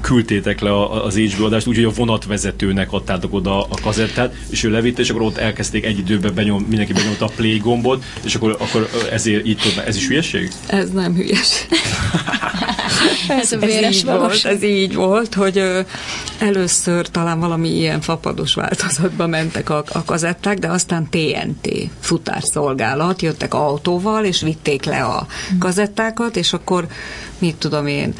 küldtétek le az HBO adást, úgyhogy a vonatvezetőnek adtátok oda a kazettát, és ő levitte, és akkor ott elkezdték egy időben benyom, mindenki benyomta a play gombot, és akkor, akkor ezért így tudna. Ez is hülyeség? Ez nem hülyeség. ez, a ez így volt, ez így volt, hogy ö, először talán valami ilyen fapados változatba mentek a, a kazetták, de aztán TNT futárszolgálat, jöttek autóval, és vitték le a kazettákat, és akkor mit tudom én,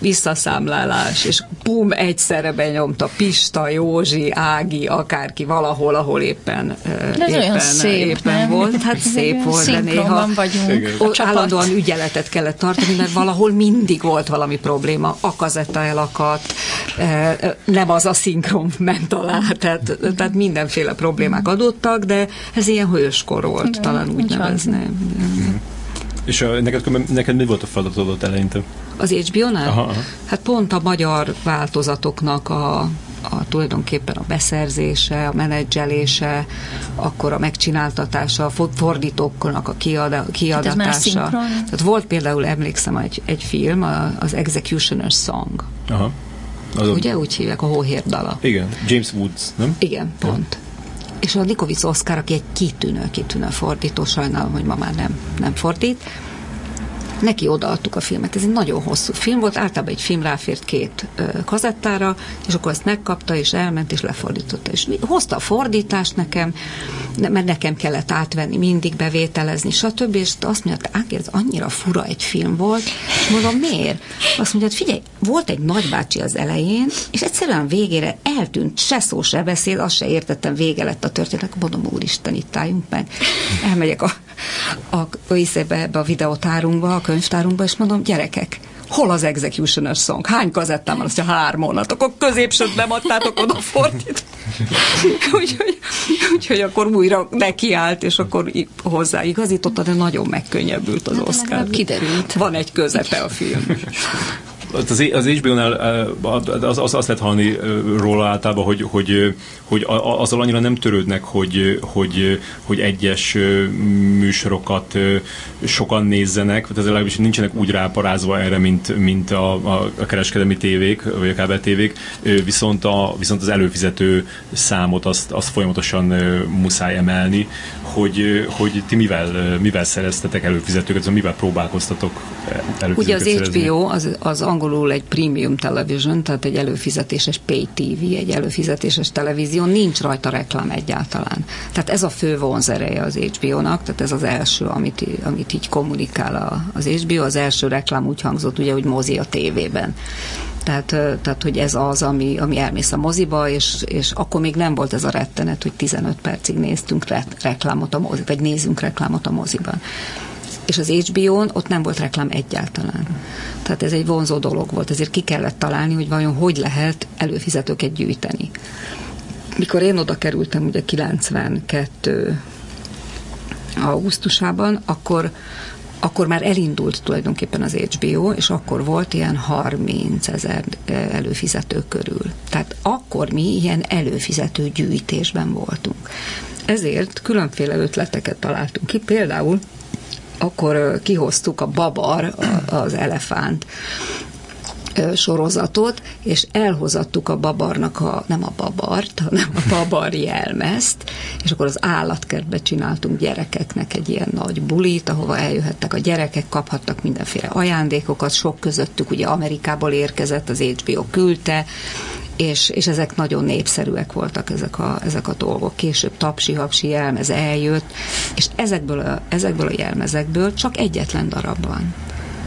visszaszámlálás, és bum, egyszerre benyomta Pista, Józsi, Ági, akárki valahol, ahol éppen, de ez éppen, szép, éppen nem? volt. Hát szép volt, de néha vagyunk. állandóan ügyeletet kellett tartani, mert valahol mindig volt valami probléma. A kazetta elakadt, nem az a szinkron ment alá, tehát, tehát mindenféle problémák adottak, de ez ilyen hőskor volt, talán úgy nevezném. És a, neked, neked mi volt a feladatod ott eleinte? Az HBO-nál? Aha, aha. Hát pont a magyar változatoknak a, a tulajdonképpen a beszerzése, a menedzselése, akkor a megcsináltatása, a fordítóknak a kiada, kiadatása. Tehát volt például, emlékszem, egy, egy film, az Executioner's Song. Aha. Az Ugye a... úgy hívják, a hóhér dala. Igen, James Woods, nem? Igen, pont. Ja és a Nikovic Oszkár, aki egy kitűnő, kitűnő fordító, sajnálom, hogy ma már nem, nem fordít, neki odaadtuk a filmet. Ez egy nagyon hosszú film volt, általában egy film ráfért két ö, kazettára, és akkor ezt megkapta, és elment, és lefordította. És hozta a fordítást nekem, mert nekem kellett átvenni, mindig bevételezni, stb. És azt mondja, Ági, ez annyira fura egy film volt. És mondom, miért? Azt mondja, hogy figyelj, volt egy nagybácsi az elején, és egyszerűen végére eltűnt, se szó, se beszél, azt se értettem, vége lett a történet. Mondom, úristen, itt álljunk meg. Elmegyek a, a, ebbe a videótárunkba, a könyvtárunkba, és mondom, gyerekek, hol az executioner song? Hány kazettám van? Azt mondja, három Akkor középsőt nem adtátok oda fordít. úgyhogy, úgyhogy akkor újra nekiállt, és akkor hozzáigazította, de nagyon megkönnyebbült az hát, Oscar. Kiderült. Van egy közepe a film. Az, az HBO-nál az, az, azt lehet hallani róla általában, hogy, hogy, hogy azzal annyira nem törődnek, hogy, hogy, hogy egyes műsorokat sokan nézzenek, tehát legalábbis nincsenek úgy ráparázva erre, mint, mint a, a, kereskedelmi tévék, vagy a kábel tévék, viszont, a, viszont az előfizető számot azt, azt folyamatosan muszáj emelni, hogy, hogy ti mivel, mivel szereztetek előfizetőket, mivel próbálkoztatok előfizetőket Ugye az szerezni? HBO az, az angolul egy premium television, tehát egy előfizetéses pay TV, egy előfizetéses televízió, nincs rajta reklám egyáltalán. Tehát ez a fő vonzereje az HBO-nak, tehát ez az első, amit, amit így kommunikál az HBO, az első reklám úgy hangzott, ugye, hogy mozi a tévében. Tehát, tehát, hogy ez az, ami, ami elmész a moziba, és, és akkor még nem volt ez a rettenet, hogy 15 percig néztünk reklámot a moziban, vagy nézünk reklámot a moziban és az HBO-n ott nem volt reklám egyáltalán. Tehát ez egy vonzó dolog volt, ezért ki kellett találni, hogy vajon hogy lehet előfizetőket gyűjteni. Mikor én oda kerültem, ugye 92 augusztusában, akkor akkor már elindult tulajdonképpen az HBO, és akkor volt ilyen 30 ezer előfizető körül. Tehát akkor mi ilyen előfizető gyűjtésben voltunk. Ezért különféle ötleteket találtunk ki, például akkor kihoztuk a babar, az elefánt sorozatot, és elhozattuk a babarnak a, nem a babart, hanem a babar jelmezt, és akkor az állatkertbe csináltunk gyerekeknek egy ilyen nagy bulit, ahova eljöhettek a gyerekek, kaphattak mindenféle ajándékokat, sok közöttük ugye Amerikából érkezett, az HBO küldte, és, és ezek nagyon népszerűek voltak ezek a, ezek a dolgok. Később tapsi-hapsi jelmez eljött, és ezekből a, ezekből a jelmezekből csak egyetlen darab van.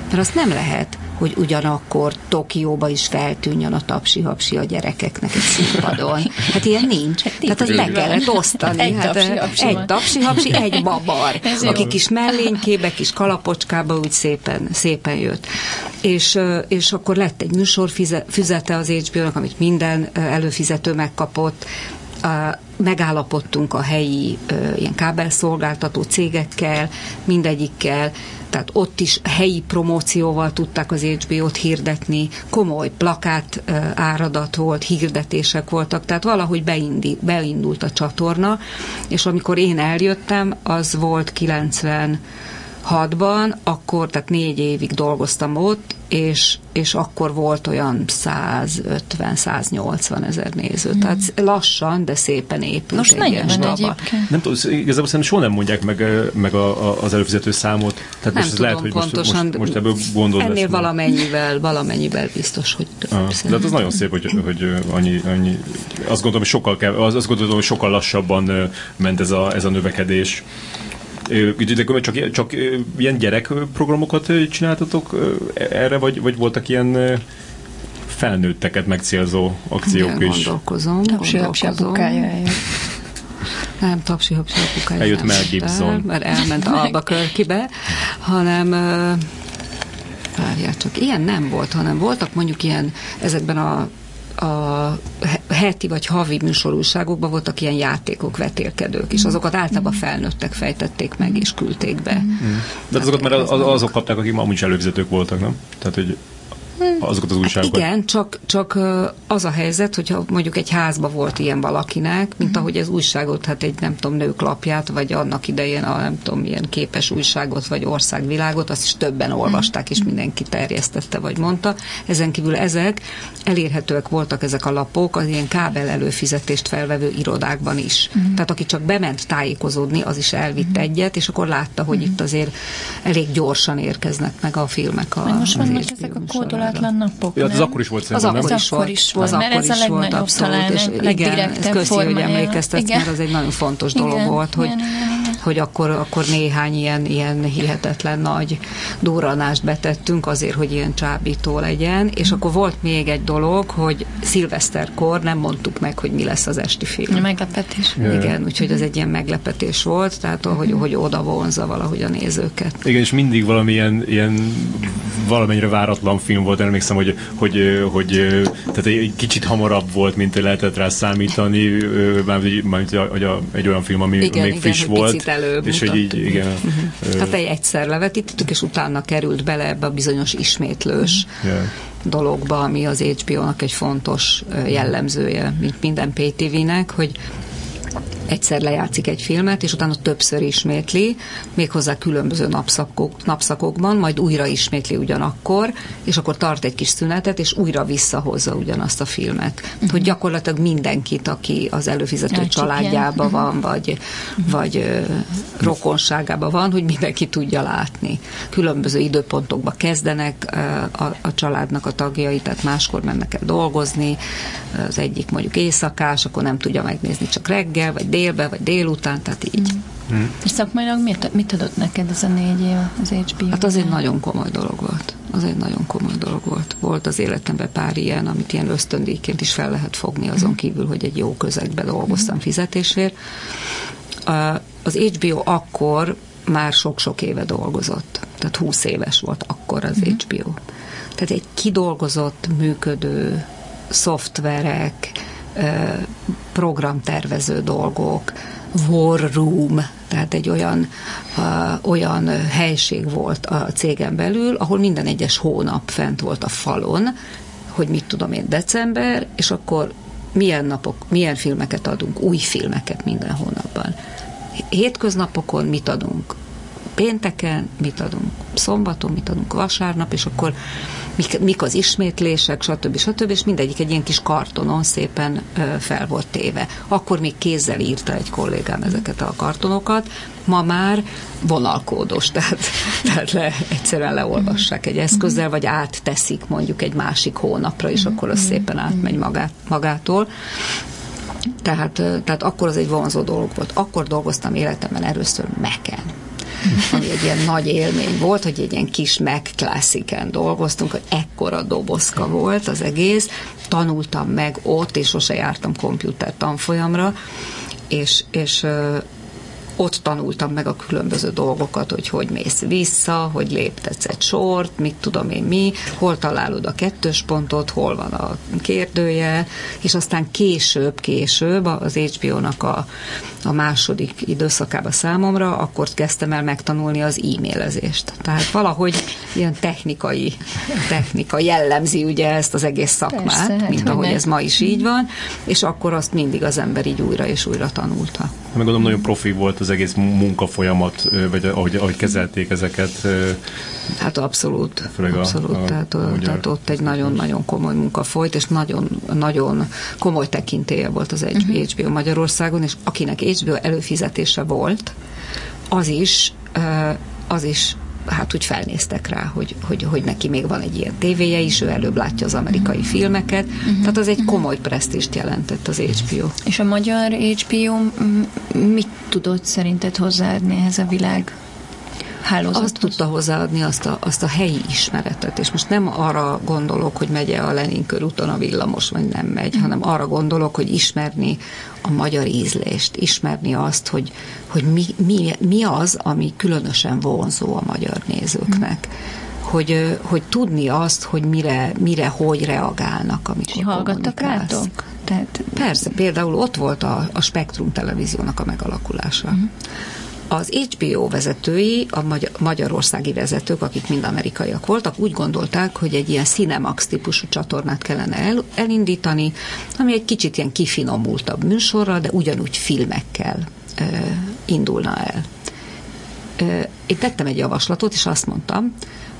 Mert azt nem lehet hogy ugyanakkor Tokióba is feltűnjön a tapsi-hapsi a gyerekeknek egy színpadon. Hát ilyen nincs. Hát Tehát azt meg kellett osztani. Egy hát, tapsi-hapsi, egy, tapsi-hapsi, egy babar, Ez aki jó. kis mellénykébe, kis kalapocskába úgy szépen, szépen jött. És, és akkor lett egy műsorfüzete az HBO-nak, amit minden előfizető megkapott, megállapodtunk a helyi ilyen kábelszolgáltató cégekkel, mindegyikkel, tehát ott is helyi promócióval tudták az HBO-t hirdetni, komoly plakát áradat volt, hirdetések voltak, tehát valahogy beindi, beindult a csatorna, és amikor én eljöttem, az volt 90 ban akkor, tehát négy évig dolgoztam ott, és, és akkor volt olyan 150-180 ezer néző. Mm. Tehát lassan, de szépen épült Most egy ilyen egyébként? Nem tudom, igazából szerintem soha nem mondják meg, meg a, a, az előfizető számot. Tehát nem most tudom lehet, hogy pontosan, most, most, ebből gondol Ennél lesz, valamennyivel, valamennyivel biztos, hogy több. Ah, de hát az nagyon szép, hogy, hogy annyi, annyi azt gondolom, hogy sokkal, kell, azt gondolom, hogy sokkal lassabban ment ez a, ez a növekedés. De csak, csak ilyen gyerekprogramokat csináltatok erre, vagy, vagy voltak ilyen felnőtteket megcélzó akciók Igen, is? gondolkozom. Eljött. Nem, tapsi-hapsi apukája Eljött Mel Gibson. mert elment Alba Körkibe, hanem várjál csak, ilyen nem volt, hanem voltak mondjuk ilyen ezekben a a heti vagy havi műsorúságokban voltak ilyen játékok, vetélkedők, és azokat általában felnőttek fejtették meg, és küldték be. Mm. De azokat már az, azok kapták, akik ma is előfizetők voltak, nem? Tehát, hogy azokat az újságokat. Hát igen, csak, csak az a helyzet, hogyha mondjuk egy házba volt ilyen valakinek, mint uh-huh. ahogy az újságot, hát egy nem tudom, nők lapját, vagy annak idején a nem tudom, milyen képes újságot, vagy országvilágot, azt is többen olvasták, uh-huh. és mindenki terjesztette, vagy mondta. Ezen kívül ezek elérhetőek voltak ezek a lapok az ilyen kábel előfizetést felvevő irodákban is. Uh-huh. Tehát aki csak bement tájékozódni, az is elvitt uh-huh. egyet, és akkor látta, hogy uh-huh. itt azért elég gyorsan érkeznek meg a filmek. A, most vannak ezek a kódolat váratlan napok. Ja, hát az akkor is volt szerintem, az, nem? Az akkor is volt, mert ez a legnagyobb talán, és igen, ez köszi, hogy emlékeztetsz, mert az egy nagyon fontos dolog volt, hogy, hogy akkor, akkor néhány ilyen, ilyen hihetetlen nagy durranást betettünk azért, hogy ilyen csábító legyen, és akkor volt még egy dolog, hogy szilveszterkor nem mondtuk meg, hogy mi lesz az esti film. Meglepetés. Igen, úgyhogy ez egy ilyen meglepetés volt, tehát hogy, hogy oda vonza valahogy a nézőket. Igen, és mindig valamilyen ilyen valamennyire váratlan film volt, emlékszem, hogy, hogy, hogy tehát egy kicsit hamarabb volt, mint lehetett rá számítani, mármint hogy a, egy olyan film, ami igen, még igen, friss volt. Előbb és hogy így, igen. Uh-huh. Hát egy egyszer levetítettük, és utána került bele ebbe a bizonyos ismétlős yeah. dologba, ami az HBO-nak egy fontos jellemzője, mint minden PTV-nek, hogy egyszer lejátszik egy filmet, és utána többször ismétli, méghozzá különböző napszakok, napszakokban, majd újra ismétli ugyanakkor, és akkor tart egy kis szünetet, és újra visszahozza ugyanazt a filmet. Uh-huh. Hogy gyakorlatilag mindenkit, aki az előfizető családjában uh-huh. van, vagy, uh-huh. vagy uh, rokonságában van, hogy mindenki tudja látni. Különböző időpontokba kezdenek uh, a, a családnak a tagjai, tehát máskor mennek el dolgozni, az egyik mondjuk éjszakás, akkor nem tudja megnézni csak reggel, vagy délbe, vagy délután, tehát így. Mm. És szakmailag mit, mit adott neked ez a négy év az HBO? Hát az egy nagyon komoly dolog volt. Az egy nagyon komoly dolog volt. Volt az életemben pár ilyen, amit ilyen ösztöndíjként is fel lehet fogni, azon kívül, hogy egy jó közegben dolgoztam fizetésért. Az HBO akkor már sok-sok éve dolgozott. Tehát 20 éves volt akkor az mm. HBO. Tehát egy kidolgozott, működő szoftverek, programtervező dolgok, war room, tehát egy olyan, uh, olyan helység volt a cégen belül, ahol minden egyes hónap fent volt a falon, hogy mit tudom én, december, és akkor milyen napok, milyen filmeket adunk, új filmeket minden hónapban. Hétköznapokon mit adunk, pénteken mit adunk, szombaton mit adunk, vasárnap, és akkor mik, mik az ismétlések, stb. stb. és mindegyik egy ilyen kis kartonon szépen fel volt téve. Akkor még kézzel írta egy kollégám ezeket a kartonokat, ma már vonalkódos, tehát, tehát le, egyszerűen leolvassák egy eszközzel, vagy átteszik mondjuk egy másik hónapra, és akkor az szépen átmegy magát, magától. Tehát, tehát akkor az egy vonzó dolog volt. Akkor dolgoztam életemben először meken ami egy ilyen nagy élmény volt, hogy egy ilyen kis Mac klassziken dolgoztunk, hogy ekkora dobozka volt az egész, tanultam meg ott, és sose jártam komputer tanfolyamra, és, és ott tanultam meg a különböző dolgokat, hogy hogy mész vissza, hogy léptetsz egy sort, mit tudom én mi, hol találod a kettős pontot, hol van a kérdője, és aztán később, később az HBO-nak a, a második időszakába számomra, akkor kezdtem el megtanulni az e-mailezést. Tehát valahogy ilyen technikai, technika jellemzi ugye ezt az egész szakmát, Persze, hát mint ahogy ez ma is így van, és akkor azt mindig az ember így újra és újra tanulta. Meg gondolom nagyon profi volt az egész munkafolyamat, vagy ahogy, ahogy kezelték ezeket. Hát abszolút, abszolút. A, a, tehát, tehát ott egy nagyon-nagyon komoly munka folyt, és nagyon, nagyon komoly tekintélye volt az HBO uh-huh. Magyarországon, és akinek HBO előfizetése volt, az is, az is hát úgy felnéztek rá, hogy, hogy, hogy neki még van egy ilyen tévéje is, ő előbb látja az amerikai filmeket, uh-huh. tehát az egy komoly presztist jelentett az HBO. És a magyar HBO mit tudott szerinted hozzáadni ehhez a világ hálózathoz? Azt tudta hozzáadni azt a, azt a helyi ismeretet, és most nem arra gondolok, hogy megy-e a Lenin körúton a villamos, vagy nem megy, mm. hanem arra gondolok, hogy ismerni a magyar ízlést, ismerni azt, hogy, hogy mi, mi, mi az, ami különösen vonzó a magyar nézőknek. Mm hogy, hogy tudni azt, hogy mire, mire hogy reagálnak, amikor hallgattak rátok? Tehát... Persze, például ott volt a, a Spektrum televíziónak a megalakulása. Uh-huh az HBO vezetői, a magyarországi vezetők, akik mind amerikaiak voltak, úgy gondolták, hogy egy ilyen Cinemax típusú csatornát kellene el, elindítani, ami egy kicsit ilyen kifinomultabb műsorral, de ugyanúgy filmekkel indulna el. Én tettem egy javaslatot, és azt mondtam,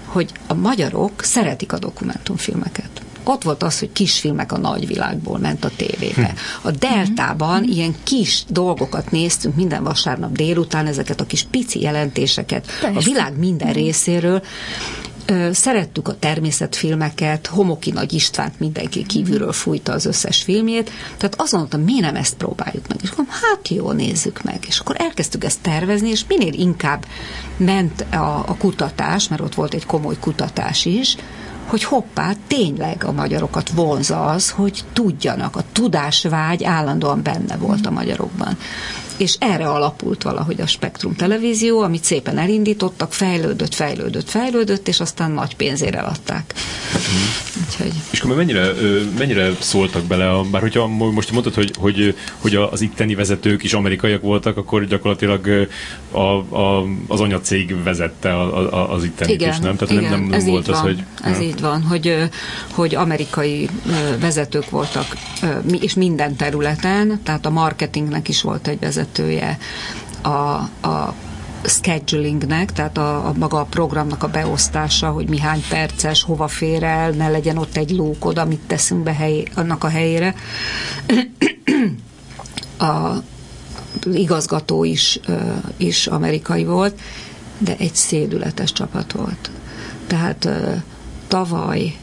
hogy a magyarok szeretik a dokumentumfilmeket ott volt az, hogy kisfilmek a nagyvilágból ment a tévébe. Hm. A Deltában ilyen kis dolgokat néztünk minden vasárnap délután, ezeket a kis pici jelentéseket Persze. a világ minden hm. részéről, Szerettük a természetfilmeket, Homoki Nagy Istvánt mindenki kívülről fújta az összes filmjét, tehát azon mondtam, mi nem ezt próbáljuk meg. És akkor hát jó, nézzük meg. És akkor elkezdtük ezt tervezni, és minél inkább ment a, a kutatás, mert ott volt egy komoly kutatás is, hogy hoppá, tényleg a magyarokat vonza az, hogy tudjanak. A tudásvágy állandóan benne volt a magyarokban és erre alapult valahogy a Spektrum televízió, amit szépen elindítottak, fejlődött, fejlődött, fejlődött, és aztán nagy pénzére adták. Mm. Úgyhogy... És akkor mennyire, mennyire szóltak bele, a, bár hogyha most mondtad, hogy, hogy, hogy az itteni vezetők is amerikaiak voltak, akkor gyakorlatilag a, a, az anyacég vezette a, a, az itteni igen, is, nem? Tehát igen, nem, nem, nem volt az, van, hogy... Ez ja. így van, hogy, hogy amerikai vezetők voltak, és minden területen, tehát a marketingnek is volt egy vezető vezetője a, a schedulingnek, tehát a, a maga a programnak a beosztása, hogy mi hány perces, hova fér el, ne legyen ott egy lók oda, mit teszünk be hely, annak a helyére. a igazgató is, is amerikai volt, de egy szédületes csapat volt. Tehát tavaly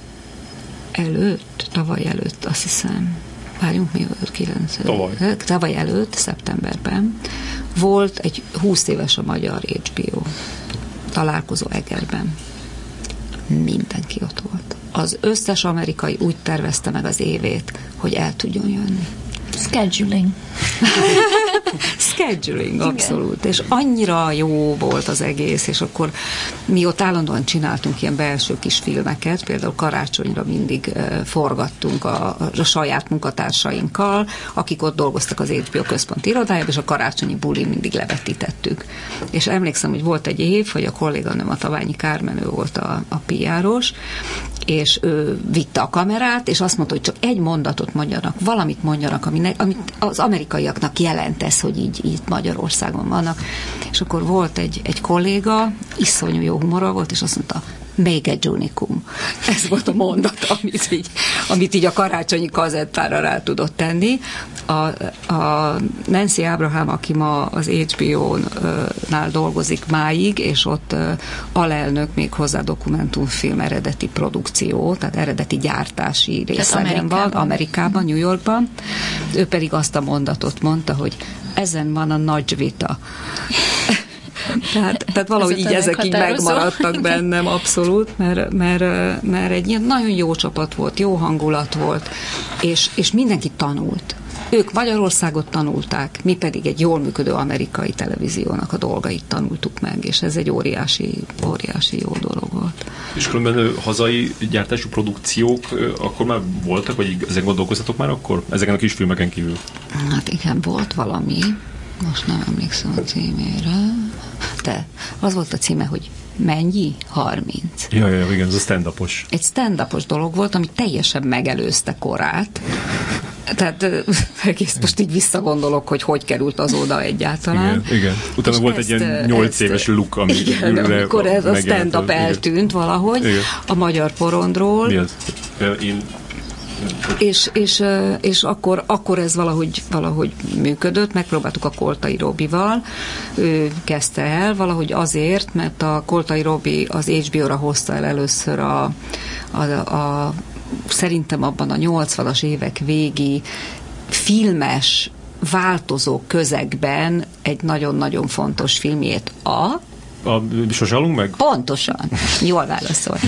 előtt, tavaly előtt azt hiszem, várjunk mi volt 9 tavaly. tavaly előtt, szeptemberben volt egy 20 éves a magyar HBO találkozó Egerben. Mindenki ott volt. Az összes amerikai úgy tervezte meg az évét, hogy el tudjon jönni. Scheduling. Scheduling, abszolút. Igen. És annyira jó volt az egész, és akkor mi ott állandóan csináltunk ilyen belső kis filmeket, például karácsonyra mindig forgattunk a, a saját munkatársainkkal, akik ott dolgoztak az HBO központ irodájában, és a karácsonyi buli mindig levetítettük. És emlékszem, hogy volt egy év, hogy a kolléganőm, a Taványi Kármen, ő volt a, a piáros, és ő vitte a kamerát, és azt mondta, hogy csak egy mondatot mondjanak, valamit mondjanak, ami amit az amerikaiaknak jelent ez, hogy így, így Magyarországon vannak. És akkor volt egy, egy kolléga, iszonyú jó humora volt, és azt mondta, még egy unikum. Ez volt a mondat, amit így, amit így a karácsonyi kazettára rá tudott tenni. A, a Nancy Abraham, aki ma az HBO-nál dolgozik máig, és ott alelnök még hozzá dokumentumfilm eredeti produkció, tehát eredeti gyártási részegen van, Amerikában, New Yorkban. Ő pedig azt a mondatot mondta, hogy ezen van a nagy vita. Tehát, tehát valahogy így ezek így megmaradtak bennem abszolút, mert, mert, mert egy ilyen nagyon jó csapat volt, jó hangulat volt, és, és mindenki tanult. Ők Magyarországot tanulták, mi pedig egy jól működő amerikai televíziónak a dolgait tanultuk meg, és ez egy óriási, óriási jó dolog volt. És különben hazai gyártású produkciók akkor már voltak, vagy ezek gondolkoztatok már akkor? Ezeken a kis filmeken kívül? Hát igen, volt valami. Most nem emlékszem a címére de az volt a címe, hogy mennyi? 30. Ja, ja, igen, ez a stand -upos. Egy stand dolog volt, ami teljesen megelőzte korát. Tehát egész most így visszagondolok, hogy hogy került az oda egyáltalán. Igen, igen. Utána És volt egy ilyen 8 éves luk, ami igen, amikor ez a stand-up eltűnt valahogy igen. a magyar porondról. Mi az? Én és, és, és akkor, akkor ez valahogy, valahogy működött, megpróbáltuk a Koltai Robival, ő kezdte el, valahogy azért, mert a Koltai Robi az HBO-ra hozta el először a, a, a szerintem abban a 80-as évek végi filmes változó közegben egy nagyon-nagyon fontos filmjét, a a Sose halunk meg? Pontosan. Jól válaszol.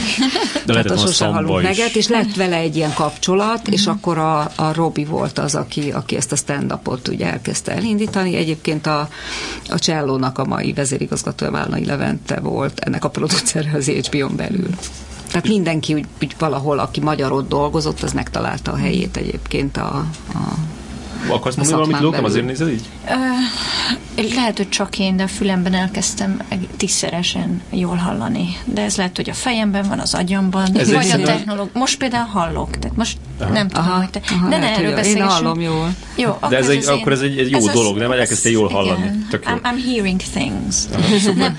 De lehet, a Sose halunk meg, és lett vele egy ilyen kapcsolat, mm-hmm. és akkor a, a Robi volt az, aki, aki ezt a stand-upot ugye elkezdte elindítani. Egyébként a, a Csellónak a mai vezérigazgatója Válnai Levente volt ennek a producer az HBO-n belül. Tehát mindenki úgy, úgy valahol, aki magyarod dolgozott, az megtalálta a helyét egyébként a, a Akarsz mondani valamit, Lókam, azért nézed így? Uh, lehet, hogy csak én, de a fülemben elkezdtem tízszeresen jól hallani. De ez lehet, hogy a fejemben van, az agyamban, ez vagy a technológia. Most például hallok, tehát most aha. nem tudom, aha, hogy te... Aha, de ne erről beszélgessünk. Én hallom jól. Jó, de ez, egy, akkor ez egy, egy jó ez dolog, az, nem? Elkezdtél jól hallani. Tök jó. I'm, I'm hearing things. Aha, nem,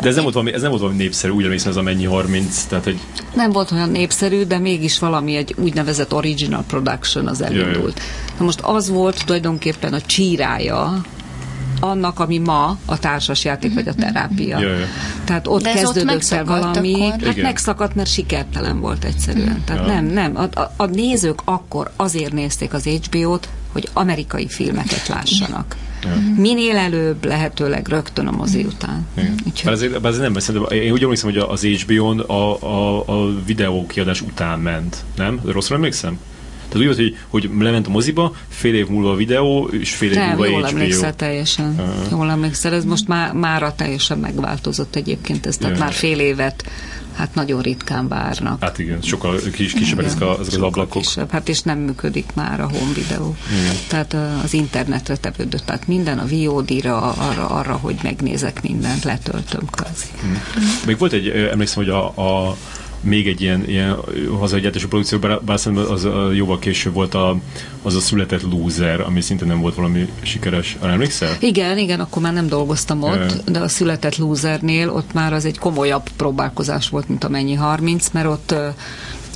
de ez nem, volt valami, ez nem volt valami népszerű, úgy emlékszem, ez a mennyi 30, tehát hogy... Nem volt olyan népszerű, de mégis valami egy úgynevezett original production az elindult. Na most az volt tulajdonképpen a csírája annak, ami ma a társasjáték vagy a terápia. Ja, ja. Tehát ott De kezdődött el valami, akkor. hát Igen. megszakadt, mert sikertelen volt egyszerűen. Tehát ja. nem, nem. A, a, a nézők akkor azért nézték az HBO-t, hogy amerikai filmeket lássanak. Ja. Minél előbb, lehetőleg rögtön a mozi után. Úgyhogy... Ezért, ezért nem beszéltem. Én úgy emlékszem, hogy az HBO-n a, a, a videó kiadás után ment. Nem? Rosszul emlékszem? Tehát úgy volt, hogy, hogy lement a moziba, fél év múlva a videó, és fél év Nem, múlva jól HBO. emlékszel teljesen. Uh. Jól emlékszel, ez most már, mára teljesen megváltozott egyébként, ez tehát yeah. már fél évet hát nagyon ritkán várnak. Hát igen, sokkal kis, kisebbek ezek, a, ezek az ablakok. Kisebb, hát és nem működik már a home videó. Igen. Tehát az internetre tevődött, tehát minden a VOD-ra, arra, arra, hogy megnézek mindent, letöltöm kvázi. Mm. Még volt egy, emlékszem, hogy a, a még egy ilyen, ilyen hazai gyártású produkció, bár, bár szerintem az a, jóval később volt a, az a született Loser, ami szinte nem volt valami sikeres. Arra emlékszel? Igen, igen, akkor már nem dolgoztam ott, e... de a született Losernél ott már az egy komolyabb próbálkozás volt, mint a mennyi 30, mert ott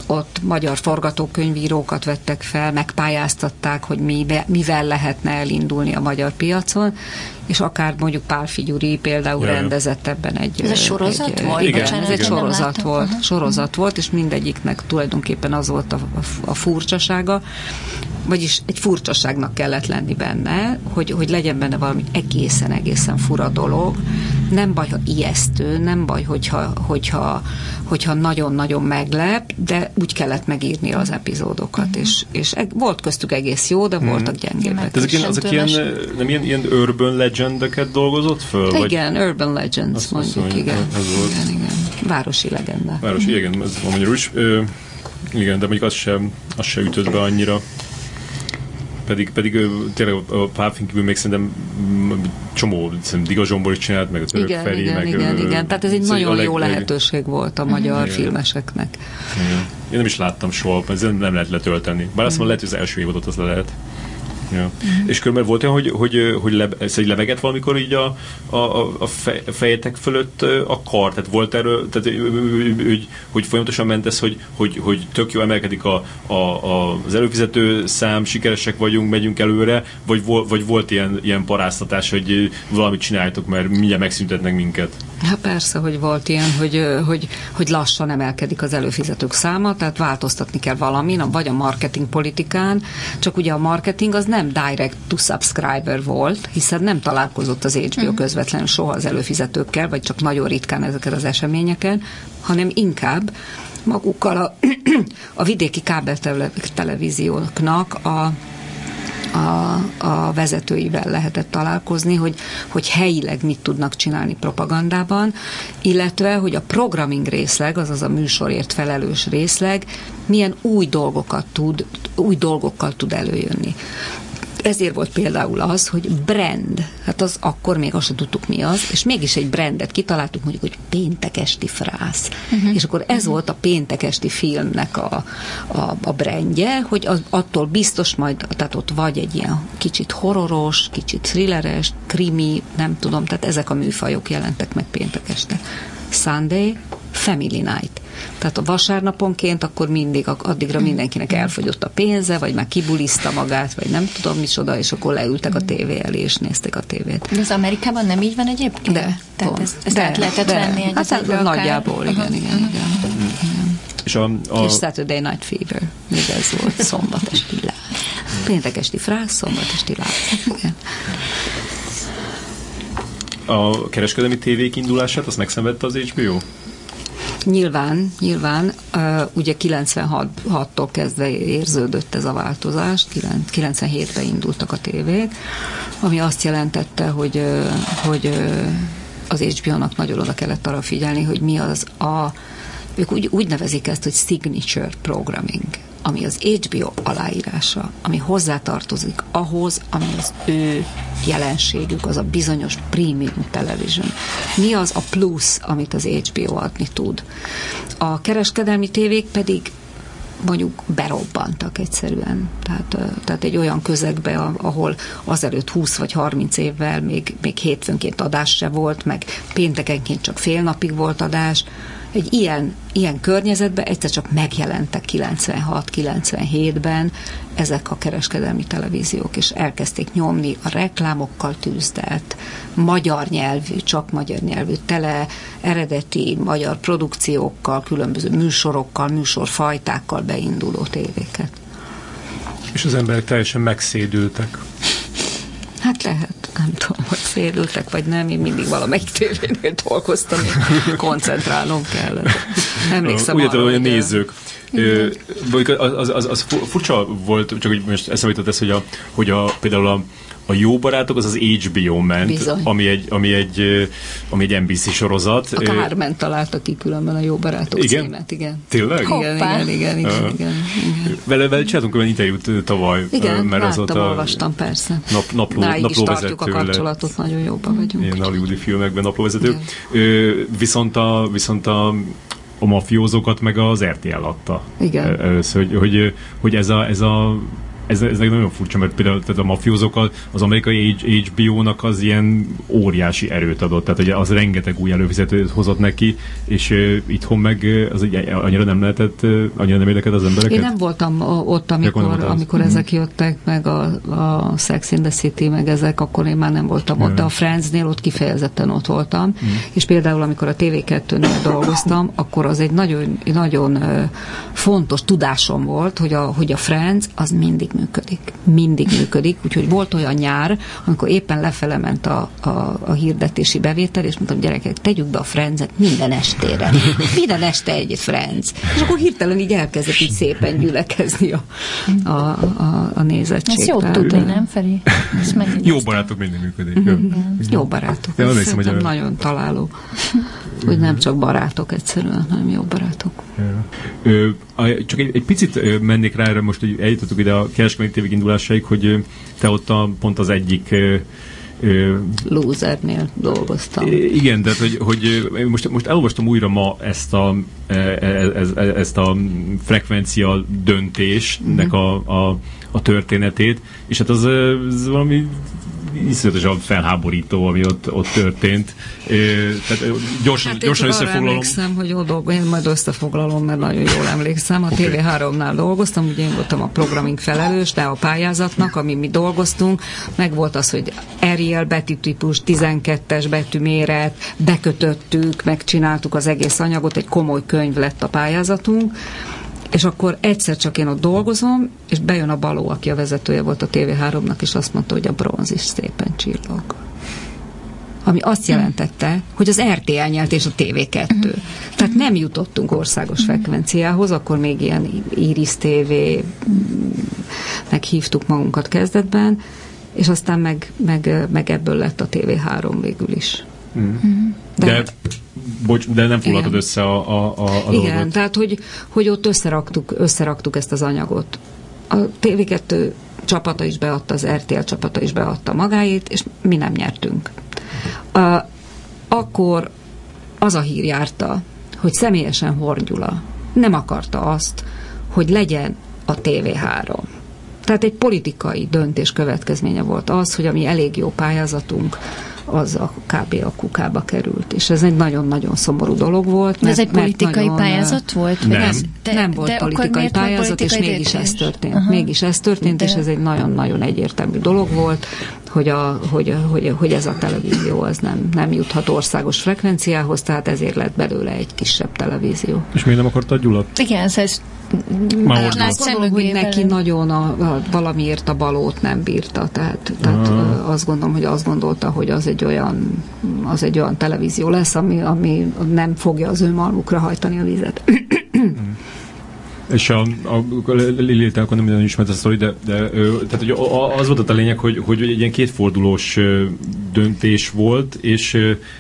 ott magyar forgatókönyvírókat vettek fel, megpályáztatták, hogy mi, mivel lehetne elindulni a magyar piacon, és akár mondjuk Pál Figyuri például ja, rendezett ebben egy... Ez egy sorozat egy, volt? Igen, igen ez egy sorozat volt, uh-huh. sorozat volt, és mindegyiknek tulajdonképpen az volt a, a, a furcsasága, vagyis egy furcsaságnak kellett lenni benne, hogy, hogy legyen benne valami egészen-egészen fura dolog. Nem baj, ha ijesztő, nem baj, hogyha, hogyha, hogyha nagyon-nagyon meglep, de úgy kellett megírni az epizódokat, mm. és, és volt köztük egész jó, de voltak gyengébbek. Ezek ilyen, azok ilyen, nem ilyen, ilyen urban legendeket dolgozott föl? Igen, vagy? urban legends azt mondjuk, mondjuk, igen. Ez volt. igen. Igen, Városi legenda. Városi, igen, ez van magyarul is. Ö, igen, de mondjuk az sem, az sem ütött be annyira pedig, pedig tényleg a Pálfin kívül még szerintem csomó, szerintem Diga Zsombor is csinált, meg a Török igen, Feri, igen, meg... Igen, igen, tehát ez egy nagyon leg, jó lehetőség volt a magyar igen. filmeseknek. Igen. Én nem is láttam soha, ez nem lehet letölteni. Bár azt mondom, lehet, hogy az első évadot az le lehet. Ja. Mm. És körülbelül volt olyan, hogy, hogy, hogy le, ez egy leveget valamikor így a, a, a fejetek fölött a kar? Tehát volt erről, tehát, hogy, hogy folyamatosan ment ez, hogy, hogy, hogy tök jó emelkedik a, a, a, az előfizető szám, sikeresek vagyunk, megyünk előre, vagy, vagy volt ilyen, ilyen paráztatás, hogy valamit csináljátok, mert mindjárt megszüntetnek minket? Hát persze, hogy volt ilyen, hogy, hogy, hogy lassan emelkedik az előfizetők száma, tehát változtatni kell valamin, vagy a marketing politikán, csak ugye a marketing az nem direct to subscriber volt, hiszen nem találkozott az HBO uh-huh. közvetlenül soha az előfizetőkkel, vagy csak nagyon ritkán ezeket az eseményeken, hanem inkább magukkal a, a vidéki kábel televízióknak a a, a vezetőivel lehetett találkozni, hogy, hogy helyileg mit tudnak csinálni propagandában, illetve, hogy a programming részleg, azaz a műsorért felelős részleg milyen új dolgokat tud, új dolgokkal tud előjönni ezért volt például az, hogy brand, hát az akkor még azt tudtuk mi az, és mégis egy brandet kitaláltuk, mondjuk, hogy péntek esti frász. Uh-huh. És akkor ez uh-huh. volt a péntek esti filmnek a, a, a brandje, hogy az, attól biztos majd, tehát ott vagy egy ilyen kicsit horroros, kicsit thrilleres, krimi, nem tudom, tehát ezek a műfajok jelentek meg péntek este. Sunday, Family Night. Tehát a vasárnaponként akkor mindig, addigra mindenkinek elfogyott a pénze, vagy már kibuliszta magát, vagy nem tudom micsoda, és akkor leültek a tévé elé, és nézték a tévét. De az Amerikában nem így van egyébként? De. Tehát ezt, ezt de, át lehetett de. venni egy hát, hát nagyjából, igen, igen, igen, igen. És, a, a... és Saturday Night Fever, még ez volt, szombat esti láz. Péntek esti frász, szombat esti láz. Igen a kereskedelmi tévék indulását, azt megszenvedte az HBO? Nyilván, nyilván, ugye 96-tól kezdve érződött ez a változás, 97-ben indultak a tévék, ami azt jelentette, hogy, hogy az HBO-nak nagyon oda kellett arra figyelni, hogy mi az a, ők úgy, úgy nevezik ezt, hogy signature programming ami az HBO aláírása, ami hozzátartozik ahhoz, ami az ő jelenségük, az a bizonyos premium television. Mi az a plusz, amit az HBO adni tud? A kereskedelmi tévék pedig mondjuk berobbantak egyszerűen. Tehát, tehát egy olyan közegbe, ahol azelőtt 20 vagy 30 évvel még, még hétfőnként adás se volt, meg péntekenként csak fél napig volt adás, egy ilyen, ilyen környezetben egyszer csak megjelentek 96-97-ben ezek a kereskedelmi televíziók, és elkezdték nyomni a reklámokkal tűzdelt, magyar nyelvű, csak magyar nyelvű, tele eredeti magyar produkciókkal, különböző műsorokkal, műsorfajtákkal beinduló tévéket. És az emberek teljesen megszédültek. Hát lehet nem tudom, hogy szédültek, vagy nem, én mindig valamelyik tévénél dolgoztam, koncentrálnom kellett. Emlékszem Úgy arra, hogy a nézők. Ö, az, az, az, furcsa volt, csak hogy most eszembe jutott ez, hogy, a, hogy a, például a, a Jó Barátok az az HBO ment, ami egy, ami, egy, ami egy NBC sorozat. A Kármen találta ki különben a Jó Barátok igen? címet, igen. Tényleg? Igen, igen, igen, igen, uh, igen, igen. Vele, vele csináltunk olyan interjút tavaly. Igen, mert láttam, azóta olvastam, persze. Nap, napló, Na, is tartjuk a kapcsolatot, nagyon jóban vagyunk. Ilyen hollywoodi filmekben naplóvezető. Viszont a, viszont a a mafiózókat meg az RTL adta. Igen. Először, hogy, hogy, hogy ez a, ez a ez, ez nagyon furcsa, mert például tehát a mafiózók az amerikai HBO-nak az ilyen óriási erőt adott, tehát ugye az rengeteg új előfizetőt hozott neki, és uh, itthon meg az ugye, annyira nem lehetett, uh, annyira nem érdekelt az embereket. Én nem voltam ott, amikor, amikor mm. ezek jöttek, meg a, a Sex in the City, meg ezek, akkor én már nem voltam ott, de a Friendsnél ott kifejezetten ott voltam, mm. és például amikor a TV2-nél dolgoztam, akkor az egy nagyon, nagyon fontos tudásom volt, hogy a, hogy a Friends az mindig működik. Mindig működik. Úgyhogy volt olyan nyár, amikor éppen lefele ment a, a, a hirdetési bevétel, és mondtam, gyerekek, tegyük be a frenzet minden estére. Minden este egy Frenz. És akkor hirtelen így elkezdett így szépen gyülekezni a, a, a, a nézettség. Ez jó tudni, nem Feri? Jó barátok mindig működik. Jó barátok. Ja, Ez hogy nagyon találó. Hogy nem csak barátok egyszerűen, hanem jó barátok. Ja. Ö, csak egy, egy picit mennék rá erre most, hogy eljutottuk ide a kereskedelmi tévék indulásaig, hogy te ott a, pont az egyik Losernél dolgoztam. Igen, de hogy, hogy most, most elolvastam újra ma ezt a, e, e, ez, ezt a frekvencia döntésnek mm-hmm. a, a, a történetét, és hát az, az valami iszonyatosan felháborító, ami ott, ott történt. Tehát gyorsan, hát gyorsan összefoglalom. emlékszem, hogy oda, én majd összefoglalom, mert nagyon jól emlékszem. A okay. TV3-nál dolgoztam, ugye én voltam a programming felelős, de a pályázatnak, ami mi dolgoztunk, meg volt az, hogy Arial betűtípus, 12-es betűméret, bekötöttük, megcsináltuk az egész anyagot, egy komoly könyv lett a pályázatunk, és akkor egyszer csak én ott dolgozom, és bejön a Baló, aki a vezetője volt a TV3-nak, és azt mondta, hogy a bronz is szépen csillog. Ami azt jelentette, hogy az RTL nyert és a TV2. Tehát nem jutottunk országos frekvenciához, akkor még ilyen Iris TV meghívtuk magunkat kezdetben, és aztán meg, meg, meg ebből lett a TV3 végül is. Mm. De, de bocs, de nem foglaltad össze a, a, a, a Igen, dolgot. tehát hogy, hogy ott összeraktuk, összeraktuk ezt az anyagot. A TV2 csapata is beadta, az RTL csapata is beadta magáét, és mi nem nyertünk. A, akkor az a hír járta, hogy személyesen Horgyula nem akarta azt, hogy legyen a TV3. Tehát egy politikai döntés következménye volt az, hogy ami elég jó pályázatunk, az a kb. a kukába került. És ez egy nagyon-nagyon szomorú dolog volt. De ez egy politikai nagyon, pályázat volt? Nem, ez, de, nem volt politikai pályázat, politikai és mégis ez történt. Aha. Mégis ez történt, de... és ez egy nagyon-nagyon egyértelmű dolog volt, hogy, a, hogy, hogy, hogy ez a televízió az nem, nem juthat országos frekvenciához, tehát ezért lett belőle egy kisebb televízió. És miért nem akarta Gyula? Igen, ez már gondolom, hogy neki nagyon a, a, valamiért a balót nem bírta, tehát, tehát uh. azt gondolom, hogy azt gondolta, hogy az egy olyan, az egy olyan televízió lesz, ami, ami nem fogja az ő malmukra hajtani a vizet. És a, a, a Lili, akkor nem nagyon ismert a sztori, de, de tehát, hogy az volt a lényeg, hogy, hogy egy ilyen kétfordulós döntés volt, és,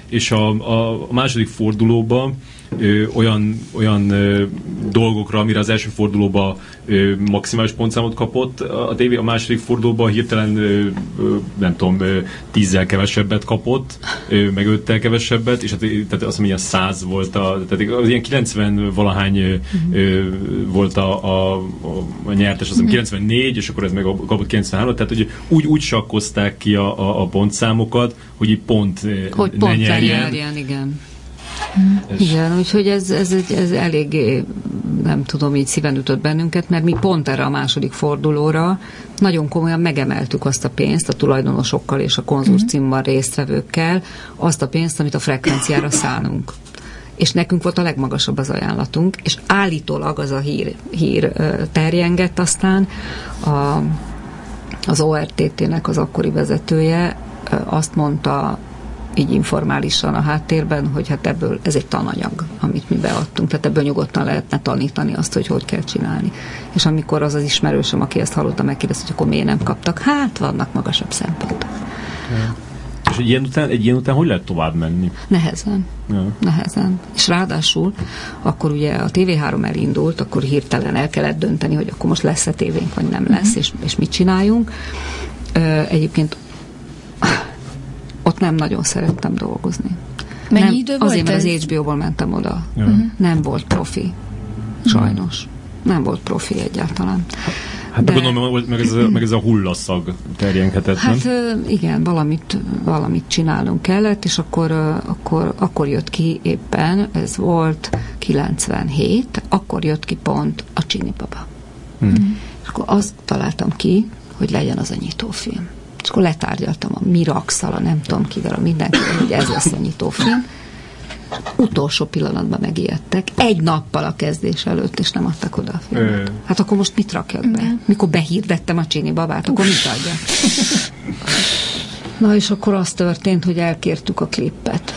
és a, a második fordulóban ö, olyan, olyan ö, dolgokra, amire az első fordulóban ö, maximális pontszámot kapott, a tévé a második fordulóban hirtelen ö, ö, nem tudom, ö, tízzel kevesebbet kapott, ö, meg öttel kevesebbet, és hát, tehát azt mondja, száz volt a, tehát az ilyen 90 valahány ö, ö, volt a, a, a, a nyertes, azt hiszem 94, és akkor ez meg kapott 93, tehát hogy úgy, úgy sakkozták ki a, a, a pontszámokat, hogy így pont hogy ne pont nyerjen. nyerjen, igen És... Igen, úgyhogy ez, ez, ez, ez eléggé nem tudom, így szíven ütött bennünket, mert mi pont erre a második fordulóra nagyon komolyan megemeltük azt a pénzt a tulajdonosokkal és a konzorciumban résztvevőkkel, azt a pénzt, amit a frekvenciára szánunk. És nekünk volt a legmagasabb az ajánlatunk, és állítólag az a hír, hír terjengett aztán. A, az ORTT-nek az akkori vezetője azt mondta így informálisan a háttérben, hogy hát ebből ez egy tananyag, amit mi beadtunk, tehát ebből nyugodtan lehetne tanítani azt, hogy hogy kell csinálni. És amikor az az ismerősöm, aki ezt hallotta, megkérdezte, hogy akkor miért nem kaptak, hát vannak magasabb szempontok. Ja. És egy ilyen, után, egy ilyen után hogy lehet tovább menni? Nehezen. Ja. Nehezen. És ráadásul akkor ugye a TV3 elindult, akkor hirtelen el kellett dönteni, hogy akkor most lesz-e tévénk, vagy nem lesz, uh-huh. és, és mit csináljunk. Egyébként ott nem nagyon szerettem dolgozni. Mennyi nem, idő volt Azért, mert az HBO-ból mentem oda. Ja. Uh-huh. Nem volt profi. Sajnos. Uh-huh. Nem volt profi egyáltalán. Hát de... gondolom, hogy meg ez, a, meg ez a hullaszag terjenhetett, Hát nem? igen, valamit, valamit csinálnunk kellett, és akkor, akkor, akkor jött ki éppen, ez volt 97, akkor jött ki pont a Csini Baba. Hmm. És akkor azt találtam ki, hogy legyen az a nyitófilm. És akkor letárgyaltam a Miraxal, a nem tudom kivel, a mindenkivel, hogy ez lesz a nyitófilm. Utolsó pillanatban megijedtek, egy nappal a kezdés előtt, és nem adtak oda a filmet. Hát akkor most mit rakjak be? Mikor behirdettem a Csini babát, akkor mit adjak? Na és akkor az történt, hogy elkértük a klippet.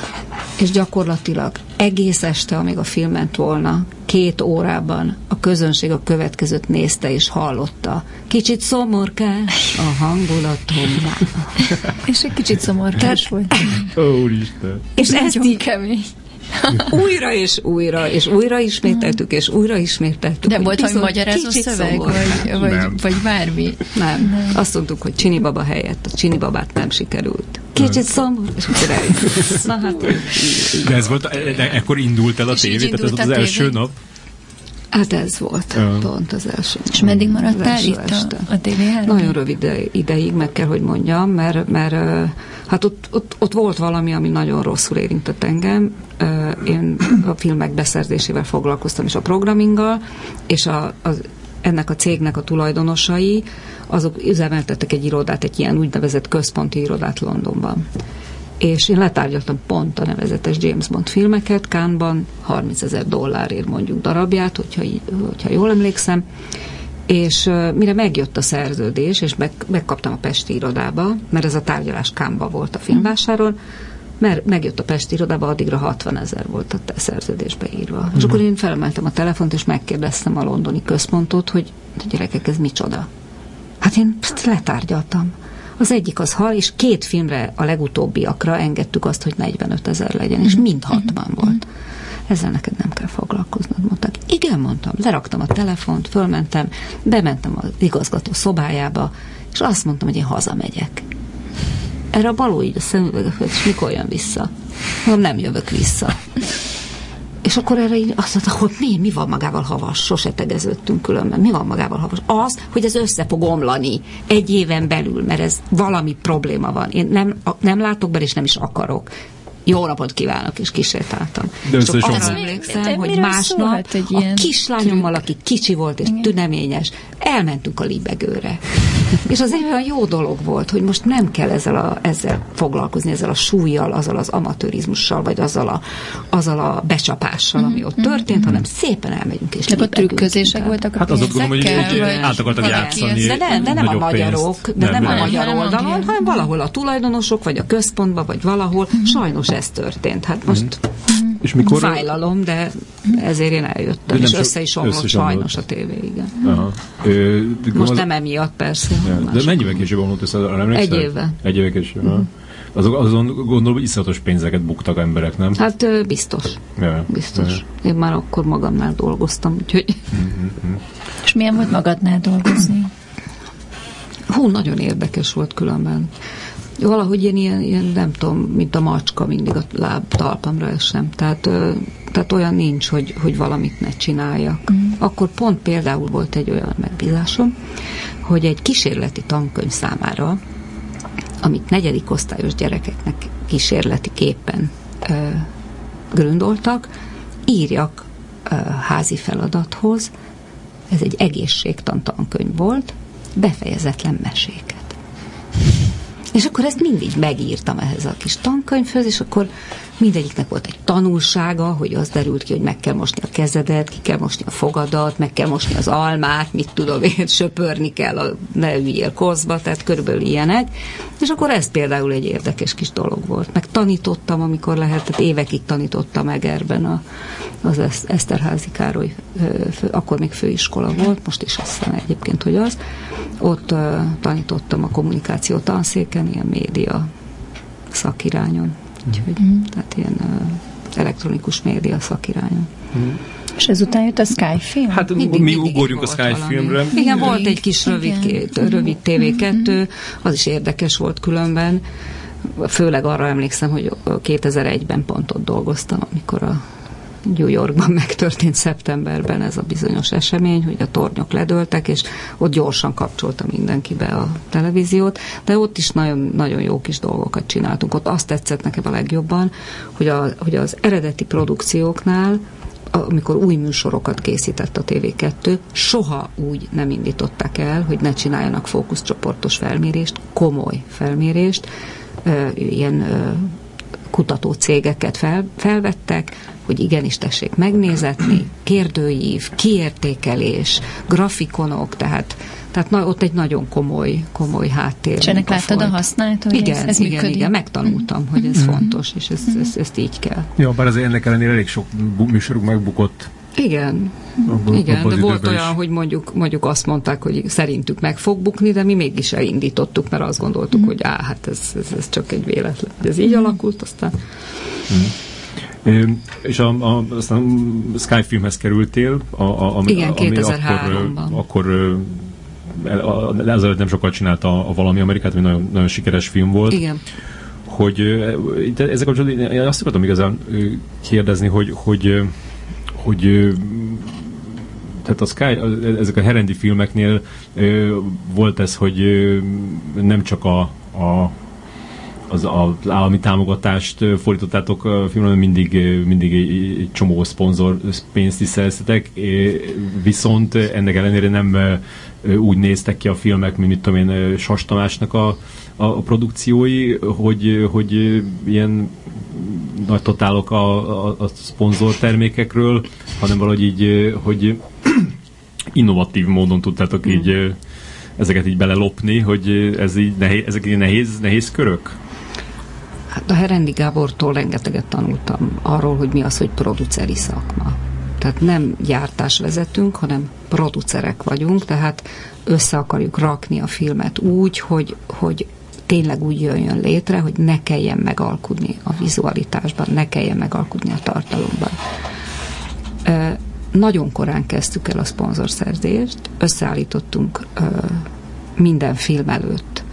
És gyakorlatilag egész este, amíg a film ment volna, két órában a közönség a következőt nézte és hallotta. Kicsit szomorkás a hangulatom. és egy kicsit szomorkás volt. Ó, Úristen. És ez így kemény. újra és újra, és újra ismételtük, és újra ismételtük. De volt valami magyarázó szöveg, vagy, vagy, vagy bármi? Nem. nem. Azt mondtuk, hogy Csini baba helyett a Csini babát nem sikerült. Kicsit szomorú, és Na hát. De ez volt, de ekkor indult el a tévé, tehát ez volt az első nap? Hát ez volt ja. pont az első. És meddig maradtál itt este. a, a tv Nagyon rövid ideig, meg kell, hogy mondjam, mert, mert hát ott, ott, ott volt valami, ami nagyon rosszul érintett engem. Én a filmek beszerzésével foglalkoztam, és a programminggal, és a, az, ennek a cégnek a tulajdonosai, azok üzemeltettek egy irodát, egy ilyen úgynevezett központi irodát Londonban és én letárgyaltam pont a nevezetes James Bond filmeket Kánban, 30 ezer dollárért mondjuk darabját, hogyha, hogyha jól emlékszem, és uh, mire megjött a szerződés, és meg, megkaptam a Pesti irodába, mert ez a tárgyalás Kánba volt a filmvásáron, mert megjött a Pesti irodába, addigra 60 ezer volt a szerződésbe írva. Mm. És akkor én felemeltem a telefont, és megkérdeztem a londoni központot, hogy gyerekek, ez micsoda? Hát én letárgyaltam. Az egyik az hal, és két filmre a legutóbbiakra engedtük azt, hogy 45 ezer legyen, és mind 60 volt. Ezzel neked nem kell foglalkoznod, mondtak. Igen, mondtam, leraktam a telefont, fölmentem, bementem az igazgató szobájába, és azt mondtam, hogy én hazamegyek. Erre a baló így a szemüvege és mikor jön vissza? Mondom, nem jövök vissza. És akkor erre így azt mondta, hogy mi, mi van magával havas? Sose tegeződtünk különben. Mi van magával havas? Az, hogy ez össze fog omlani egy éven belül, mert ez valami probléma van. Én nem, nem látok be, és nem is akarok jó napot kívánok, és kísértáltam. De és azt emlékszem, de hogy másnap egy a kislányommal, aki kicsi volt és tüneményes, elmentünk a libegőre. és az egy olyan jó dolog volt, hogy most nem kell ezzel, a, ezzel foglalkozni, ezzel a súlyjal, azzal az amatőrizmussal, vagy azzal a, azzal a becsapással, ami ott történt, mm-hmm. hanem szépen elmegyünk és a trükközések voltak a Hát azok gondolom, hogy át akartak játszani. De nem, de nem a magyarok, de nem, nem a magyar oldalon, hanem valahol a tulajdonosok, vagy a központban, vagy valahol. Mhm. Sajnos ez történt. Hát most mm. és mikor fájlalom, de ezért én eljöttem, és össze is omlott sajnos a tévé, igen. Aha. Ö, most az... nem emiatt persze. Ja, de mennyivel később omlott össze? Egy éve. Egy éve később. Mm. Azok, azon gondolom, hogy iszonyatos pénzeket buktak emberek, nem? Hát biztos. Ja. Biztos. Ja. Én már akkor magamnál dolgoztam, úgyhogy... Mm-hmm. És milyen volt magadnál dolgozni? Hú, nagyon érdekes volt különben valahogy én ilyen, ilyen, nem tudom, mint a macska, mindig a láb talpamra esem. Tehát, tehát olyan nincs, hogy, hogy valamit ne csináljak. Mm. Akkor pont például volt egy olyan megbízásom, hogy egy kísérleti tankönyv számára, amit negyedik osztályos gyerekeknek kísérleti képen ö, gründoltak, írjak házi feladathoz, ez egy egészségtan tankönyv volt, befejezetlen meséket. És akkor ezt mindig megírtam ehhez a kis tankönyvhöz, és akkor mindegyiknek volt egy tanulsága, hogy az derült ki, hogy meg kell mosni a kezedet, ki kell mosni a fogadat, meg kell mosni az almát, mit tudom én, söpörni kell, a, ne üljél kozba, tehát körülbelül ilyenek. És akkor ez például egy érdekes kis dolog volt. Meg tanítottam, amikor lehetett, évekig tanítottam Egerben a, az Eszterházi Károly, akkor még főiskola volt, most is azt hiszem egyébként, hogy az. Ott tanítottam a kommunikáció tanszéken, ilyen média szakirányon. Úgyhogy, mm. tehát ilyen uh, elektronikus média szakirányon. Mm. És ezután jött a Sky film? Hát mindig, mi mindig ugorjunk a Sky valami. filmre. Igen, volt egy kis rövid, két, rövid TV2, mm-hmm. az is érdekes volt különben. Főleg arra emlékszem, hogy 2001-ben pont ott dolgoztam, amikor a New Yorkban megtörtént szeptemberben ez a bizonyos esemény, hogy a tornyok ledöltek, és ott gyorsan kapcsolta mindenki be a televíziót, de ott is nagyon, nagyon jó kis dolgokat csináltunk. Ott azt tetszett nekem a legjobban, hogy, a, hogy az eredeti produkcióknál amikor új műsorokat készített a TV2, soha úgy nem indították el, hogy ne csináljanak fókuszcsoportos felmérést, komoly felmérést, ilyen kutató cégeket fel, felvettek, hogy igenis tessék megnézetni, kérdőív, kiértékelés, grafikonok, tehát tehát na, ott egy nagyon komoly, komoly háttér. És ennek láttad a használt, hogy igen, ez, ez igen, működik? igen, megtanultam, hogy ez mm-hmm. fontos, és ez, ez, ezt így kell. Ja, bár azért ennek ellenére elég sok műsoruk megbukott. Igen, abba, igen, abba de volt olyan, is. hogy mondjuk, mondjuk azt mondták, hogy szerintük meg fog bukni, de mi mégis elindítottuk, mert azt gondoltuk, mm. hogy á, hát ez, ez, ez csak egy véletlen. Ez így mm. alakult, aztán... Mm. És a, a, aztán Sky filmhez kerültél, a, a, ami, Igen, 2003-ban. Akkor, akkor ezelőtt nem sokat csinálta a Valami Amerikát, ami nagyon, nagyon sikeres film volt. Igen. Hogy ezek kapcsolatban én azt akartam igazán kérdezni, hogy, hogy, hogy tehát a Sky, ezek a Herendi filmeknél volt ez, hogy nem csak a, a az, az állami támogatást fordítottátok a filmre, mindig, mindig egy, csomó szponzor pénzt is szereztetek, viszont ennek ellenére nem úgy néztek ki a filmek, mint mit tudom én, Sas Tamásnak a, a, produkciói, hogy, hogy ilyen nagy totálok a, a, a szponzor termékekről, hanem valahogy így, hogy innovatív módon tudtátok mm. így ezeket így belelopni, hogy ez így nehéz, ezek így nehéz, nehéz körök? Hát a Herendi Gábortól rengeteget tanultam arról, hogy mi az, hogy produceri szakma. Tehát nem gyártás vezetünk, hanem producerek vagyunk, tehát össze akarjuk rakni a filmet úgy, hogy, hogy tényleg úgy jöjjön létre, hogy ne kelljen megalkudni a vizualitásban, ne kelljen megalkudni a tartalomban. Nagyon korán kezdtük el a szponzorszerzést, összeállítottunk minden film előtt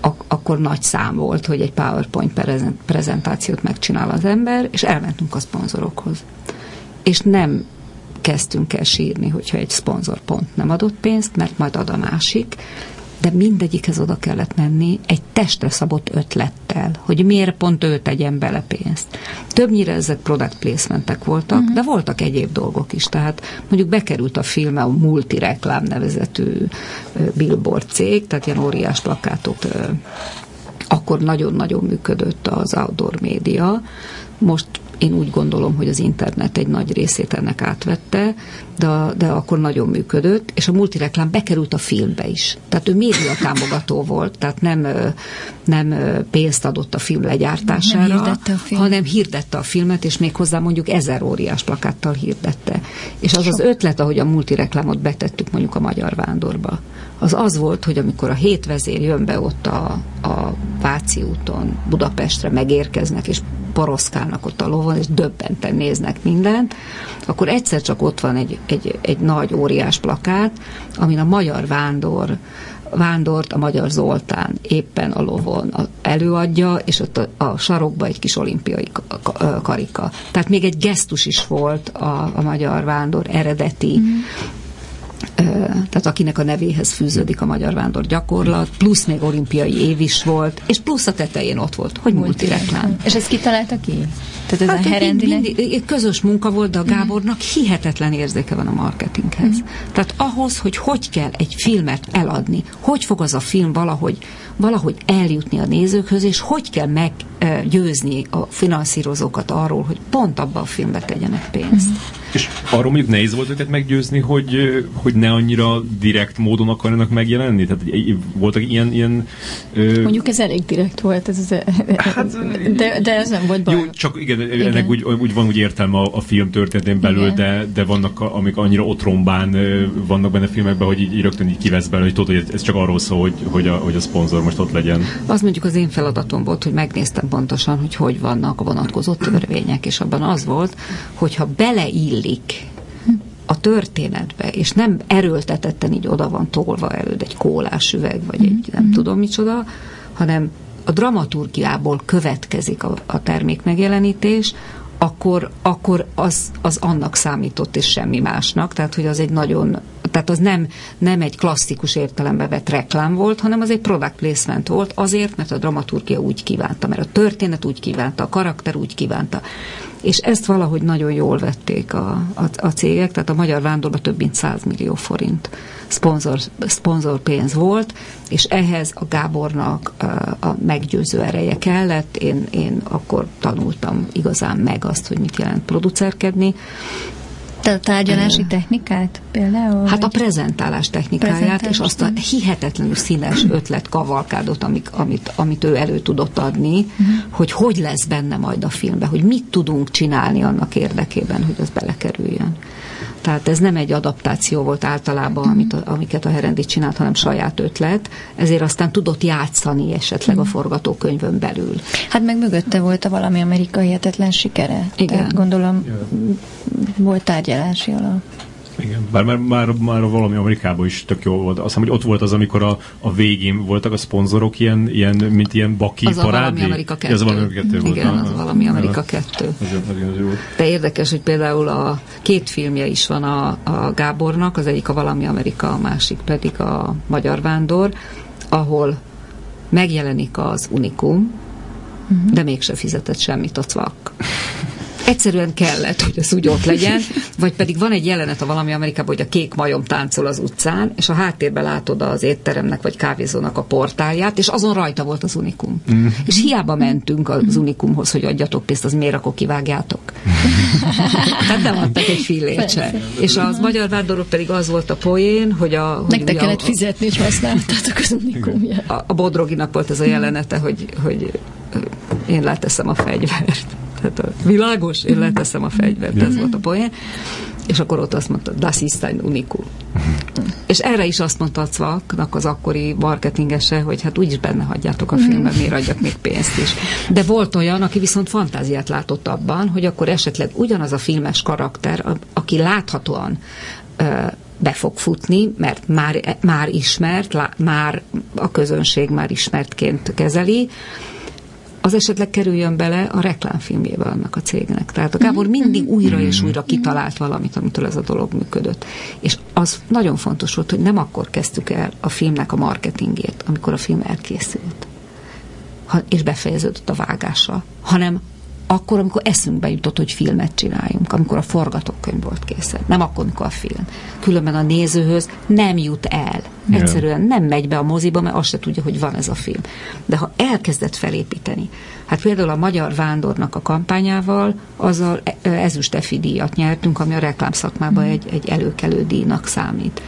ak- akkor nagy szám volt, hogy egy PowerPoint prezentációt megcsinál az ember, és elmentünk a szponzorokhoz. És nem kezdtünk el sírni, hogyha egy szponzor pont nem adott pénzt, mert majd ad a másik, de mindegyikhez oda kellett menni egy testre szabott ötlettel, hogy miért pont ő tegyen bele pénzt. Többnyire ezek product placementek voltak, uh-huh. de voltak egyéb dolgok is. Tehát mondjuk bekerült a filme a Multireklám nevezetű billboard cég, tehát ilyen óriás plakátok akkor nagyon-nagyon működött az outdoor média. Most én úgy gondolom, hogy az internet egy nagy részét ennek átvette, de, de akkor nagyon működött, és a multireklám bekerült a filmbe is. Tehát ő média támogató volt, tehát nem, nem pénzt adott a film legyártására, nem hirdette a film. hanem hirdette a filmet, és még hozzá mondjuk ezer óriás plakáttal hirdette. És az Sok. az ötlet, ahogy a multireklámot betettük mondjuk a Magyar Vándorba, az az volt, hogy amikor a hétvezér jön be ott a, a Váci úton Budapestre, megérkeznek, és poroszkálnak ott a lovon, és döbbenten néznek mindent, akkor egyszer csak ott van egy, egy, egy nagy, óriás plakát, amin a magyar vándor vándort a Magyar Zoltán éppen a lovon előadja, és ott a, a sarokba egy kis olimpiai karika. Tehát még egy gesztus is volt a, a Magyar Vándor eredeti mm tehát akinek a nevéhez fűződik a magyar vándor gyakorlat, plusz még olimpiai év is volt, és plusz a tetején ott volt, hogy multireklám. És ezt kitalálta ki? Tehát ez hát a herendinek... mindig, közös munka volt, de a Gábornak hihetetlen érzéke van a marketinghez. Mm. Tehát ahhoz, hogy hogy kell egy filmet eladni, hogy fog az a film valahogy, valahogy eljutni a nézőkhöz, és hogy kell meggyőzni a finanszírozókat arról, hogy pont abba a filmbe tegyenek pénzt. Mm. És arról mondjuk nehéz volt őket meggyőzni, hogy, hogy ne annyira direkt módon akarjanak megjelenni? Tehát voltak ilyen... ilyen ö... Mondjuk ez elég direkt volt, ez az, hát, de, de ez nem volt baj. Jó, csak igen, igen. ennek úgy, úgy van úgy értelme a, a film történetén belül, de, de vannak, amik annyira otrombán vannak benne filmekben, hogy így, így rögtön így kivesz belőle, hogy tudod, hogy ez csak arról szól, hogy, hogy, a, hogy a szponzor most ott legyen. Az mondjuk az én feladatom volt, hogy megnéztem pontosan, hogy hogy vannak a vonatkozó törvények, és abban az volt, hogyha beleíll illik a történetbe, és nem erőltetetten így oda van tolva előd egy kólás üveg, vagy egy nem mm-hmm. tudom micsoda, hanem a dramaturgiából következik a, a termék megjelenítés, akkor, akkor az, az annak számított, és semmi másnak. Tehát, hogy az egy nagyon, tehát az nem, nem egy klasszikus értelembe vett reklám volt, hanem az egy product placement volt, azért, mert a dramaturgia úgy kívánta, mert a történet úgy kívánta, a karakter úgy kívánta és ezt valahogy nagyon jól vették a, a, a cégek, tehát a Magyar Vándorban több mint 100 millió forint szponzor, szponzor pénz volt, és ehhez a Gábornak a, a meggyőző ereje kellett. Én, én akkor tanultam igazán meg azt, hogy mit jelent producerkedni, te a tárgyalási technikát például? Hát a prezentálás technikáját, és azt a hihetetlenül színes ötlet kavalkádot, amit, amit, amit ő elő tudott adni, uh-huh. hogy hogy lesz benne majd a filmbe, hogy mit tudunk csinálni annak érdekében, hogy az belekerüljön. Tehát ez nem egy adaptáció volt általában, mhm. amit, amiket a Herendi csinált, hanem saját ötlet, ezért aztán tudott játszani esetleg a mhm. forgatókönyvön belül. Hát meg mögötte volt a valami amerikai hihetetlen sikere. Igen. Tehát gondolom volt tárgyalási alap. Igen, bár már, már, már valami Amerikában is tök jó volt. Azt hiszem, hogy ott volt az, amikor a, a végén voltak a szponzorok ilyen, ilyen mint ilyen baki az parádé. A valami Amerika 2. Az valami Amerika 2 volt. Igen, az valami Amerika 2. De érdekes, hogy például a két filmje is van a, a Gábornak, az egyik a Valami Amerika, a másik pedig a Magyar Vándor, ahol megjelenik az Unikum, uh-huh. de mégse fizetett semmit a cvak egyszerűen kellett, hogy az úgy ott legyen, vagy pedig van egy jelenet a valami Amerikában, hogy a kék majom táncol az utcán, és a háttérben látod az étteremnek vagy kávézónak a portálját, és azon rajta volt az Unikum. Mm. És hiába mentünk az Unikumhoz, hogy adjatok pénzt, az miért akkor kivágjátok? Tehát nem adtak egy fillért se. És az magyar vándorok pedig az volt a poén, hogy a... Hogy Nektek kellett a, fizetni, hogy használtátok az Unikumját. A, a Bodroginak volt ez a jelenete, hogy, hogy én leteszem a fegyvert. Tehát a világos, én leteszem a fegyvert, ez volt a poén. És akkor ott azt mondta, das ist ein Unikum. És erre is azt mondta a Cvaknak az akkori marketingese, hogy hát úgyis benne hagyjátok a filmet, miért adjak még pénzt is. De volt olyan, aki viszont fantáziát látott abban, hogy akkor esetleg ugyanaz a filmes karakter, aki láthatóan be fog futni, mert már, már ismert, már a közönség már ismertként kezeli, az esetleg kerüljön bele a reklámfilmjébe annak a cégnek. Tehát a Gábor mhm. mindig újra és mhm. újra kitalált valamit, amitől ez a dolog működött. És az nagyon fontos volt, hogy nem akkor kezdtük el a filmnek a marketingét, amikor a film elkészült, és befejeződött a vágása, hanem akkor, amikor eszünkbe jutott, hogy filmet csináljunk, amikor a forgatókönyv volt készen, nem akkor, amikor a film. Különben a nézőhöz nem jut el. Egyszerűen nem megy be a moziba, mert azt se tudja, hogy van ez a film. De ha elkezdett felépíteni, hát például a Magyar Vándornak a kampányával, azzal ezüst EFI díjat nyertünk, ami a reklámszakmában egy, egy előkelő díjnak számít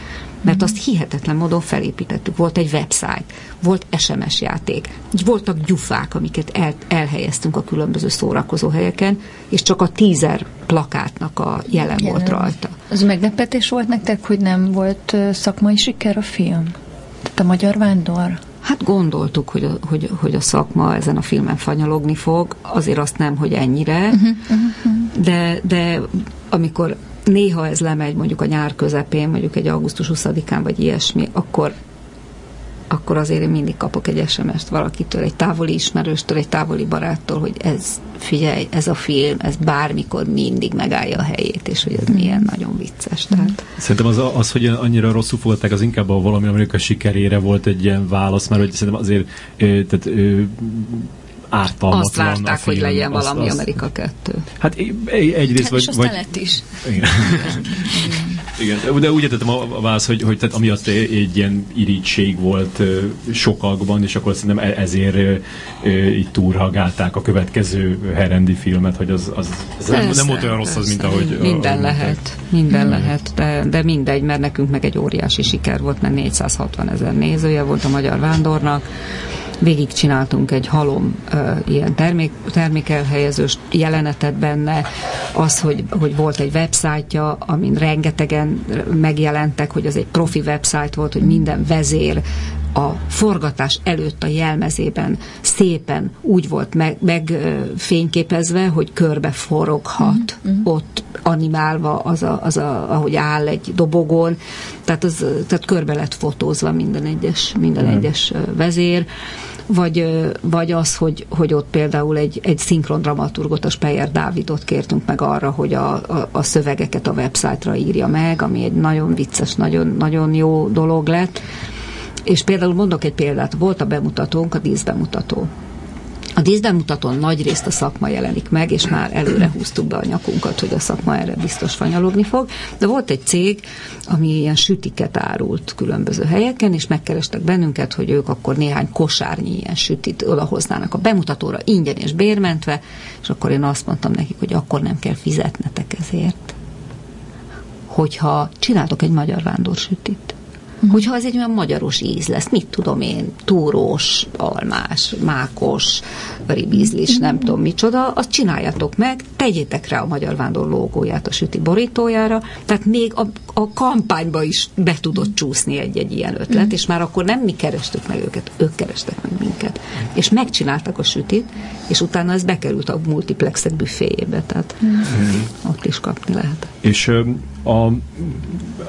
mert azt hihetetlen módon felépítettük. Volt egy website, volt SMS játék, voltak gyufák, amiket el, elhelyeztünk a különböző szórakozó helyeken, és csak a tízer plakátnak a jelen, jelen volt rajta. Az meglepetés volt nektek, hogy nem volt szakmai siker a film? Tehát a Magyar Vándor? Hát gondoltuk, hogy a, hogy, hogy a szakma ezen a filmen fanyalogni fog, azért azt nem, hogy ennyire, uh-huh, uh-huh. De, de amikor néha ez lemegy mondjuk a nyár közepén, mondjuk egy augusztus 20-án, vagy ilyesmi, akkor akkor azért én mindig kapok egy SMS-t valakitől, egy távoli ismerőstől, egy távoli baráttól, hogy ez, figyelj, ez a film, ez bármikor mindig megállja a helyét, és hogy ez mm. milyen nagyon vicces. Tehát. Szerintem az, az, hogy annyira rosszul fogadták, az inkább a valami amerikai sikerére volt egy ilyen válasz, mert hogy szerintem azért tehát, ártalmatlan Azt várták, hogy legyen valami az, Amerika 2. Hát egyrészt hát, vagy... vagy lett is. Igen. Igen, de úgy értettem a, válasz, hogy, hogy tehát amiatt egy ilyen irítség volt sokakban, és akkor szerintem e- ezért így túlhagálták a következő Herendi filmet, hogy az, az, az nem, nem volt olyan rossz az, mint ahogy... Minden a, lehet, minden hmm. lehet, de, de mindegy, mert nekünk meg egy óriási siker volt, mert 460 ezer nézője volt a Magyar Vándornak, végig csináltunk egy halom uh, ilyen termék, termékelhelyezős jelenetet benne, az, hogy, hogy volt egy websájtja, amin rengetegen megjelentek, hogy az egy profi website volt, hogy minden vezér a forgatás előtt a jelmezében szépen úgy volt megfényképezve, meg hogy körbe foroghat, uh-huh. ott animálva az, a, az a, ahogy áll egy dobogon, tehát, az, tehát körbe lett fotózva minden egyes, minden uh-huh. egyes vezér vagy, vagy az, hogy, hogy ott például egy, egy szinkron dramaturgot, a Speyer Dávidot kértünk meg arra, hogy a, a, a szövegeket a websájtra írja meg, ami egy nagyon vicces, nagyon, nagyon jó dolog lett. És például mondok egy példát, volt a bemutatónk, a díszbemutató. A díszbemutatón nagy részt a szakma jelenik meg, és már előre húztuk be a nyakunkat, hogy a szakma erre biztos fanyalogni fog. De volt egy cég, ami ilyen sütiket árult különböző helyeken, és megkerestek bennünket, hogy ők akkor néhány kosárnyi ilyen sütit odahoznának a bemutatóra ingyen és bérmentve, és akkor én azt mondtam nekik, hogy akkor nem kell fizetnetek ezért, hogyha csináltok egy magyar vándorsütit Uh-huh. Hogyha az egy olyan magyaros íz lesz, mit tudom én, túrós, almás, mákos, ribizlis, uh-huh. nem tudom micsoda, azt csináljátok meg, tegyétek rá a Magyar Vándor logóját a süti borítójára, tehát még a, a kampányba is be tudott csúszni egy-egy ilyen ötlet, uh-huh. és már akkor nem mi kerestük meg őket, ők kerestek meg minket. És megcsináltak a sütit, és utána ez bekerült a multiplexek büféjébe, tehát uh-huh. ott is kapni lehet. És a,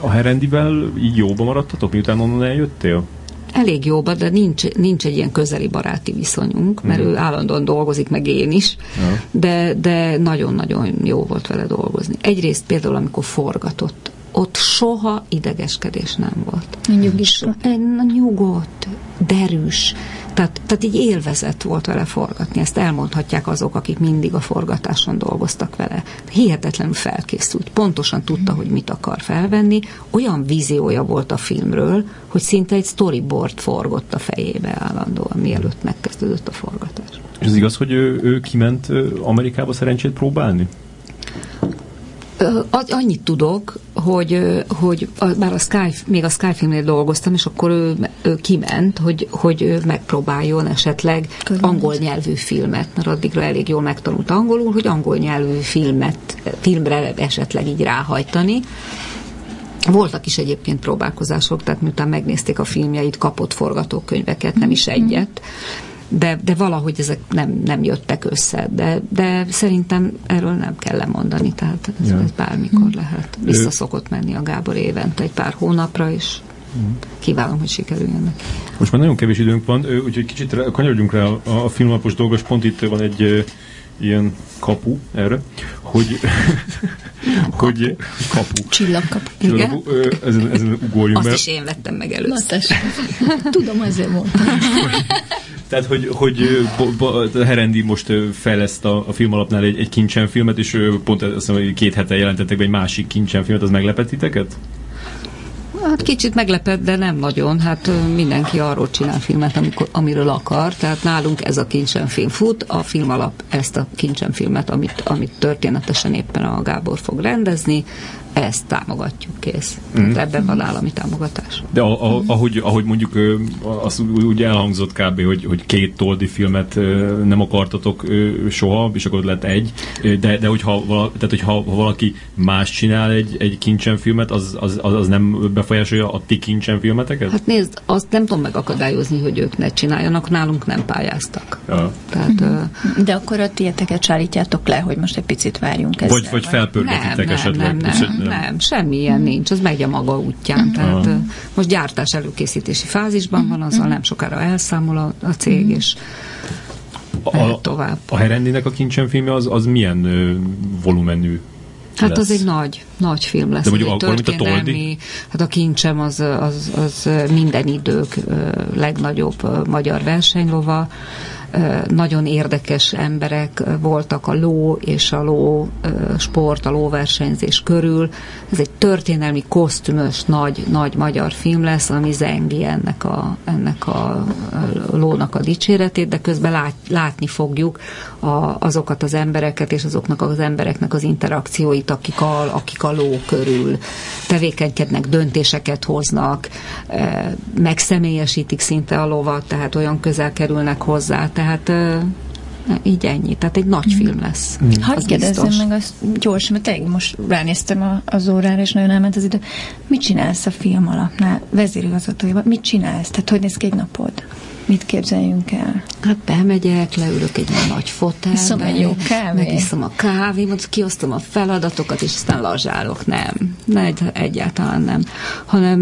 a Herendivel így jóba maradtatok, miután onnan eljöttél? Elég jóba, de nincs, nincs egy ilyen közeli baráti viszonyunk, mert mm. ő állandóan dolgozik, meg én is, ja. de, de nagyon-nagyon jó volt vele dolgozni. Egyrészt például, amikor forgatott, ott soha idegeskedés nem volt. Nyugodott. Nyugodt, derűs, tehát, tehát így élvezett volt vele forgatni. Ezt elmondhatják azok, akik mindig a forgatáson dolgoztak vele. Hihetetlenül felkészült. Pontosan tudta, hogy mit akar felvenni. Olyan víziója volt a filmről, hogy szinte egy storyboard forgott a fejébe állandóan, mielőtt megkezdődött a forgatás. És ez igaz, hogy ő, ő kiment Amerikába szerencsét próbálni? Annyit tudok, hogy, hogy már a Sky, még a Sky filmnél dolgoztam, és akkor ő, ő kiment, hogy, hogy megpróbáljon esetleg angol nyelvű filmet, mert addigra elég jól megtanult angolul, hogy angol nyelvű filmet, filmre esetleg így ráhajtani. Voltak is egyébként próbálkozások, tehát miután megnézték a filmjeit, kapott forgatókönyveket, nem is mhm. egyet. Mm de, de valahogy ezek nem, nem jöttek össze, de, de szerintem erről nem kell lemondani, tehát ez, ja. ez bármikor lehet. Vissza szokott menni a Gábor évente egy pár hónapra, és kívánom, hogy sikerüljön neki. Most már nagyon kevés időnk van, úgyhogy kicsit kanyarodjunk rá a, a filmlapos dolgos, pont itt van egy ilyen kapu erre, hogy hogy kapu. Csillagkapu. Igen. Ezen, ezen ugorjunk. Azt mert... is én vettem meg először. Tudom, azért mondtam. Tehát, hogy, hogy Herendi most fejleszt a, a film alapnál egy, egy kincsen filmet, és pont azt hiszem, hogy két hete jelentettek be egy másik kincsen filmet, az meglepett titeket? Hát kicsit meglepett, de nem nagyon. Hát mindenki arról csinál filmet, amikor, amiről akar. Tehát nálunk ez a kincsen film fut, a film alap ezt a kincsen filmet, amit, amit történetesen éppen a Gábor fog rendezni, ezt támogatjuk, kész. Mm. Tehát ebben van állami támogatás. De a, a, ahogy, ahogy mondjuk az úgy elhangzott kb., hogy, hogy két toldi filmet nem akartatok soha, és akkor lett egy, de, de hogyha, vala, tehát, hogyha ha valaki más csinál egy, egy kincsen filmet, az, az, az, az nem befolyásolja a ti kincsen filmeteket? Hát nézd, azt nem tudom megakadályozni, hogy ők ne csináljanak, nálunk nem pályáztak. Ja. Tehát, mm. De akkor a tieteket sállítjátok le, hogy most egy picit várjunk ezzel. Vagy, vagy felpörgetitek esetleg. Nem, nem, nem, nem, semmi ilyen hmm. nincs, az megy a maga útján. Tehát uh, most gyártás előkészítési fázisban van, azzal nem sokára elszámol a, a cég, és a, tovább. A Herendinek a kincsen filmje az, az milyen ö, volumenű Hát lesz. az egy nagy, nagy film lesz. De mondjuk akkor, mint a Toldi? Hát a kincsem az, az, az minden idők legnagyobb magyar versenylova nagyon érdekes emberek voltak a ló és a ló sport, a lóversenyzés körül. Ez egy történelmi, kosztümös, nagy, nagy magyar film lesz, ami zengi ennek a, ennek a lónak a dicséretét, de közben lát, látni fogjuk a, azokat az embereket és azoknak az embereknek az interakcióit, akik a, akik a ló körül tevékenykednek, döntéseket hoznak, megszemélyesítik szinte a lovat, tehát olyan közel kerülnek hozzá, tehát így ennyi. Tehát egy nagy film lesz. Mm. Hadd kérdezzem meg azt gyorsan, mert tényleg most ránéztem a, az órára, és nagyon elment az idő. Mit csinálsz a film alapnál, vezérigazgatójában? Mit csinálsz? Tehát hogy néz ki egy napod? Mit képzeljünk el? Hát bemegyek, leülök egy nagy fotelbe. Iszom egy jó kávé. Megiszom a kávémat, kiosztom a feladatokat, és aztán lazsálok. Nem. Ne, egyáltalán nem. Hanem,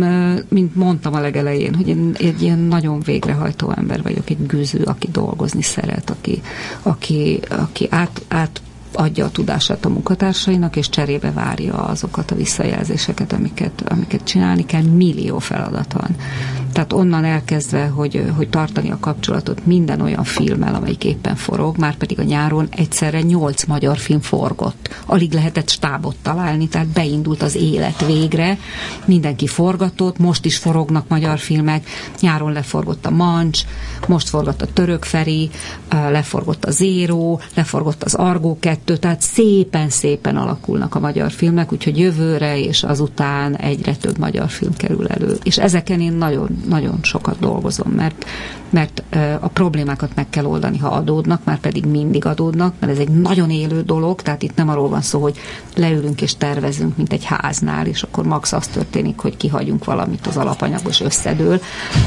mint mondtam a legelején, hogy én egy ilyen nagyon végrehajtó ember vagyok, egy gűző, aki dolgozni szeret, aki, aki, aki át, át adja a tudását a munkatársainak, és cserébe várja azokat a visszajelzéseket, amiket, amiket csinálni kell. Millió feladat van. Tehát onnan elkezdve, hogy, hogy tartani a kapcsolatot minden olyan filmmel, amelyik éppen forog, már pedig a nyáron egyszerre nyolc magyar film forgott. Alig lehetett stábot találni, tehát beindult az élet végre, mindenki forgatott, most is forognak magyar filmek, nyáron leforgott a Mancs, most forgott a Török Feri, leforgott a Zéró, leforgott az Argó 2, tehát szépen-szépen alakulnak a magyar filmek, úgyhogy jövőre és azután egyre több magyar film kerül elő. És ezeken én nagyon nagyon sokat dolgozom, mert, mert a problémákat meg kell oldani, ha adódnak, már pedig mindig adódnak, mert ez egy nagyon élő dolog, tehát itt nem arról van szó, hogy leülünk és tervezünk, mint egy háznál, és akkor max az történik, hogy kihagyunk valamit az alapanyagos összedől,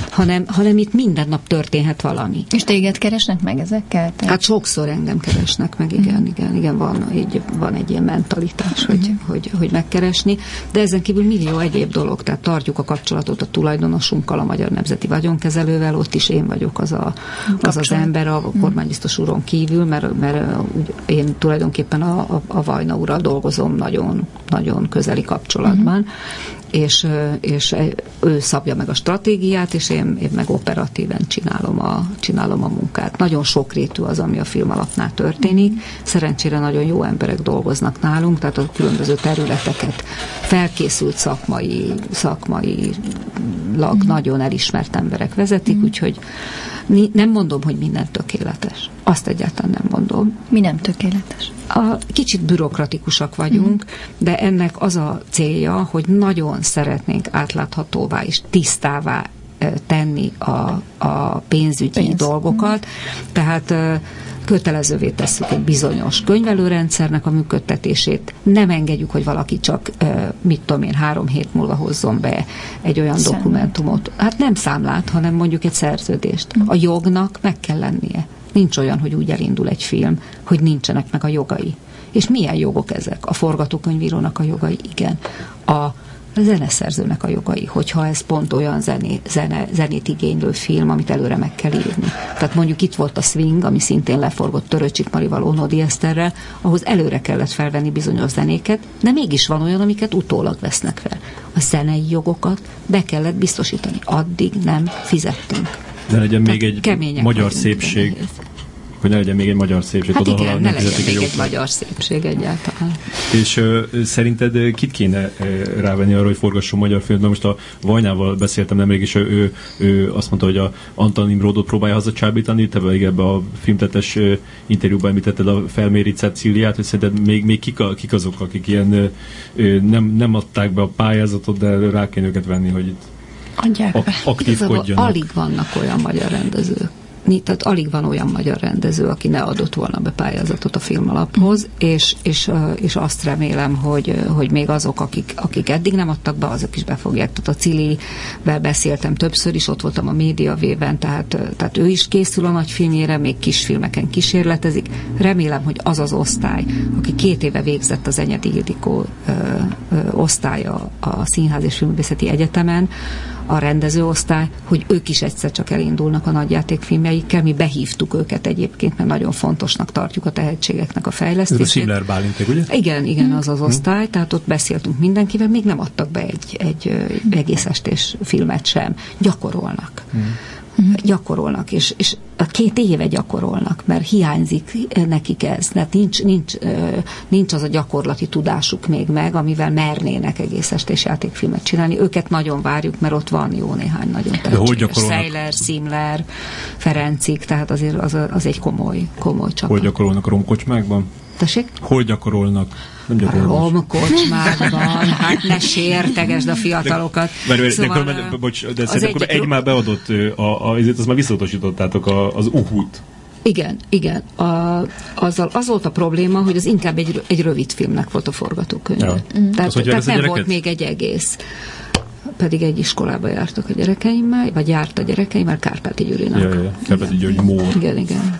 hanem, hanem itt minden nap történhet valami. És téged keresnek meg ezekkel? Tehát? Hát sokszor engem keresnek meg, igen, mm. igen, igen, van egy, van egy ilyen mentalitás, hogy, mm. hogy, hogy megkeresni, de ezen kívül millió egyéb dolog, tehát tartjuk a kapcsolatot a tulajdonosunkkal, a Magyar Nemzeti Vagyonkezelővel, ott is én vagyok az a, az, az ember a kormánybiztos úron kívül, mert, mert úgy, én tulajdonképpen a, a, a Vajna úrral dolgozom nagyon, nagyon közeli kapcsolatban, uh-huh és, és ő szabja meg a stratégiát, és én, én meg operatíven csinálom a, csinálom a munkát. Nagyon sokrétű az, ami a film alapnál történik. Szerencsére nagyon jó emberek dolgoznak nálunk, tehát a különböző területeket felkészült szakmai, szakmai lag, mm. nagyon elismert emberek vezetik, mm. úgyhogy nem mondom, hogy minden tökéletes. Azt egyáltalán nem mondom. Mi nem tökéletes? A, kicsit bürokratikusak vagyunk, mm. de ennek az a célja, hogy nagyon szeretnénk átláthatóvá és tisztává tenni a, a pénzügyi Pénz. dolgokat. Mm. Tehát kötelezővé tesszük egy bizonyos könyvelőrendszernek a működtetését. Nem engedjük, hogy valaki csak, mit tudom én, három hét múlva hozzon be egy olyan Számlát. dokumentumot. Hát nem számlát, hanem mondjuk egy szerződést. A jognak meg kell lennie. Nincs olyan, hogy úgy elindul egy film, hogy nincsenek meg a jogai. És milyen jogok ezek? A forgatókönyvírónak a jogai, igen. A a zeneszerzőnek a jogai, hogyha ez pont olyan zené, zene, zenét igénylő film, amit előre meg kell írni. Tehát mondjuk itt volt a Swing, ami szintén leforgott Töröcsik Marival Ónodi Eszterrel, ahhoz előre kellett felvenni bizonyos zenéket, de mégis van olyan, amiket utólag vesznek fel. A zenei jogokat be kellett biztosítani. Addig nem fizettünk. De legyen még egy magyar szépség. Nehéz hogy ne legyen még egy magyar szépség. Hát oda, igen, ne legyen még egy magyar szépség egyáltalán. És uh, szerinted kit kéne uh, rávenni arra, hogy forgasson magyar filmet? Most a Vajnával beszéltem nemrég, és ő, ő, ő azt mondta, hogy a Antal Nimrodot próbálja hazacsábítani, te pedig ebbe a filmtetes uh, interjúban említetted a felméri Ceciliát, hogy szerinted még, még kik, a, kik azok, akik ilyen uh, nem, nem adták be a pályázatot, de rá kéne őket venni, hogy itt Adják ak- aktívkodjanak. Alig vannak olyan magyar rendezők tehát alig van olyan magyar rendező, aki ne adott volna be pályázatot a filmalaphoz, és, és, és azt remélem, hogy, hogy még azok, akik, akik eddig nem adtak be, azok is be fogják. Tehát a Cili-vel beszéltem többször is, ott voltam a média vében, tehát, tehát ő is készül a nagy filmjére, még kisfilmeken kísérletezik. Remélem, hogy az az osztály, aki két éve végzett az Enyedi Ildikó ö, ö, osztálya a Színház és Filmvészeti Egyetemen, a rendezőosztály, hogy ők is egyszer csak elindulnak a nagyjátékfilmjeikkel. Mi behívtuk őket egyébként, mert nagyon fontosnak tartjuk a tehetségeknek a fejlesztését. Szimler Bálinték, ugye? Igen, igen, az az osztály, tehát ott beszéltünk mindenkivel, még nem adtak be egy, egy, egy egész estés filmet sem. Gyakorolnak. Hmm uh-huh. gyakorolnak, és, és a két éve gyakorolnak, mert hiányzik nekik ez, mert nincs, nincs, nincs az a gyakorlati tudásuk még meg, amivel mernének egész estés játékfilmet csinálni. Őket nagyon várjuk, mert ott van jó néhány nagyon tehetséges. Seiler, Simler, Ferencik, tehát azért az, az egy komoly, komoly csapat. Hol gyakorolnak a romkocsmákban? Tessék? Hol gyakorolnak? Nem gyakorolnak. Rom kocsmákban, hát ne sértegesd a fiatalokat. De, de, szóval, de, de, bocs, de szerintem akkor egy már beadott, a, a, ezért azt már visszautasítottátok az uhút. Igen, igen. A, azzal az volt a probléma, hogy az inkább egy, egy rövid filmnek volt a forgatókönyv. Ja. Mm. Tehát, az, tehát nem volt még egy egész pedig egy iskolába jártak a gyerekeimmel, vagy járt a gyerekeimmel Kárpáti Gyurinak. Ja, ja, Kárpáti Gyuri Mór. Igen, igen.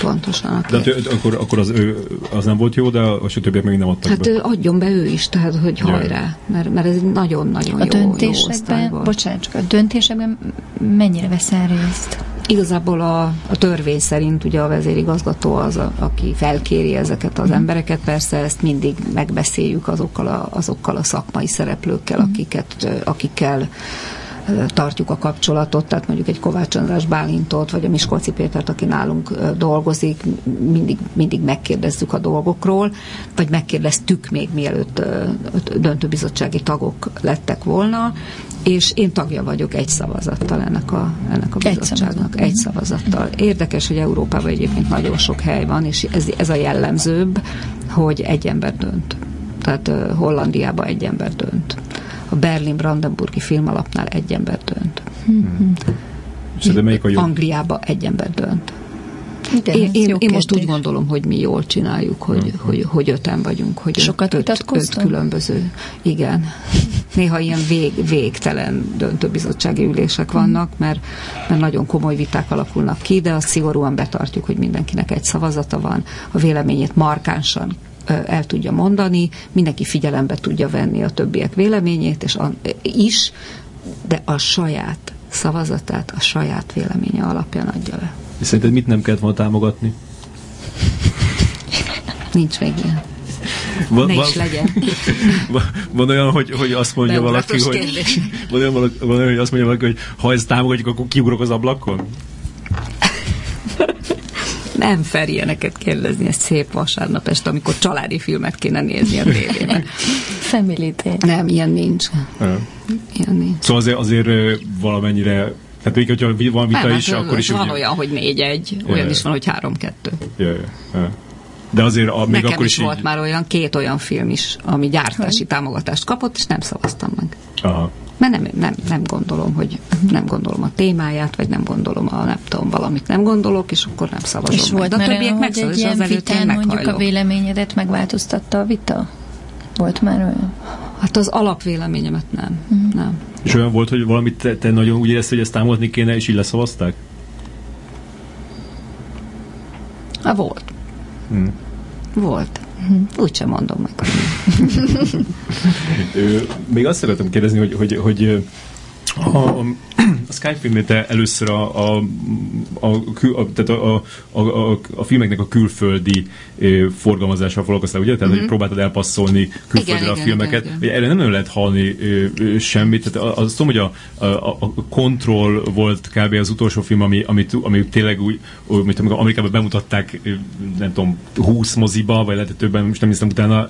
Pontosan. De ő, akkor, akkor az, ő, az nem volt jó, de a többiek még nem adtak Hát be. adjon be ő is, tehát hogy ja. hajrá, mert, mert ez egy nagyon-nagyon a jó, döntésekben, jó bocsánat, csak a döntésekben mennyire veszel részt? Igazából a, a törvény szerint ugye a vezérigazgató az, a, aki felkéri ezeket az mm. embereket, persze ezt mindig megbeszéljük azokkal a, azokkal a szakmai szereplőkkel, mm. akiket, akikkel tartjuk a kapcsolatot, tehát mondjuk egy Kovács András Bálintot, vagy a Miskolci Pétert, aki nálunk dolgozik, mindig, mindig megkérdezzük a dolgokról, vagy megkérdeztük még mielőtt döntőbizottsági tagok lettek volna, és én tagja vagyok egy szavazattal ennek a, ennek a bizottságnak. Egy szavazattal. Érdekes, hogy Európában egyébként nagyon sok hely van, és ez, ez a jellemzőbb, hogy egy ember dönt. Tehát Hollandiában egy ember dönt a Berlin-Brandenburgi filmalapnál egy ember dönt. Hmm. melyik a jó? Angliába egy ember dönt. Igen, én, én, én most úgy gondolom, hogy mi jól csináljuk, hogy, uh-huh. hogy, hogy öten vagyunk, hogy Sokat öt, öt, öt különböző. Igen. Néha ilyen vég, végtelen döntőbizottsági ülések vannak, mert, mert nagyon komoly viták alakulnak ki, de azt szigorúan betartjuk, hogy mindenkinek egy szavazata van, a véleményét markánsan el tudja mondani, mindenki figyelembe tudja venni a többiek véleményét, és a, is, de a saját szavazatát a saját véleménye alapján adja le. És szerinted mit nem kellett volna támogatni? Nincs még ilyen. Van, ne van, is legyen. Van, van olyan, hogy, hogy azt mondja valaki, hogy, van olyan, van olyan, hogy azt mondja valaki, hogy ha ezt támogatjuk, akkor kiugrok az ablakon? Nem fer ilyeneket kérdezni, ez szép vasárnap este, amikor családi filmet kéne nézni a tévében. Family Nem, ilyen nincs. Ilyen nincs. Szóval azért, azért valamennyire tehát még, hogyha van vita nem, is, hát, akkor is... Van ugye... olyan, hogy négy-egy, olyan is van, hogy három-kettő. Ja, ja, ja. De azért a, még Nekem akkor is, is volt így... már olyan, két olyan film is, ami gyártási támogatást kapott, és nem szavaztam meg. Aha. Mert nem, nem, nem gondolom, hogy nem gondolom a témáját, vagy nem gondolom a, nem tudom, valamit nem gondolok, és akkor nem szavazom És volt már olyan, hogy egy ilyen vitán mondjuk a véleményedet megváltoztatta a vita? Volt már olyan? Hát az alapvéleményemet nem. Uh-huh. nem. És olyan volt, hogy valamit te, te nagyon úgy érezted, hogy ezt támogatni kéne, és így leszavazták? Hát volt. Hmm. Volt. Úgy sem mondom meg. Még azt szeretem kérdezni, hogy, hogy, hogy a, a, a Skype először a, a, a, a, tehát a, a, a, a filmeknek a külföldi forgalmazással foglalkoztál, ugye? Tehát, mm-hmm. hogy mhm. próbáltad elpasszolni külföldre igen, a filmeket. Igen, igen. Erre nem nagyon lehet hallni ö, semmit. Tehát azt tudom, hogy a, a, a Control volt kb. az utolsó film, ami, ami, ami tényleg úgy, amikor Amerikában bemutatták, nem tudom, 20 moziba, vagy lehet többen, most nem hiszem utána.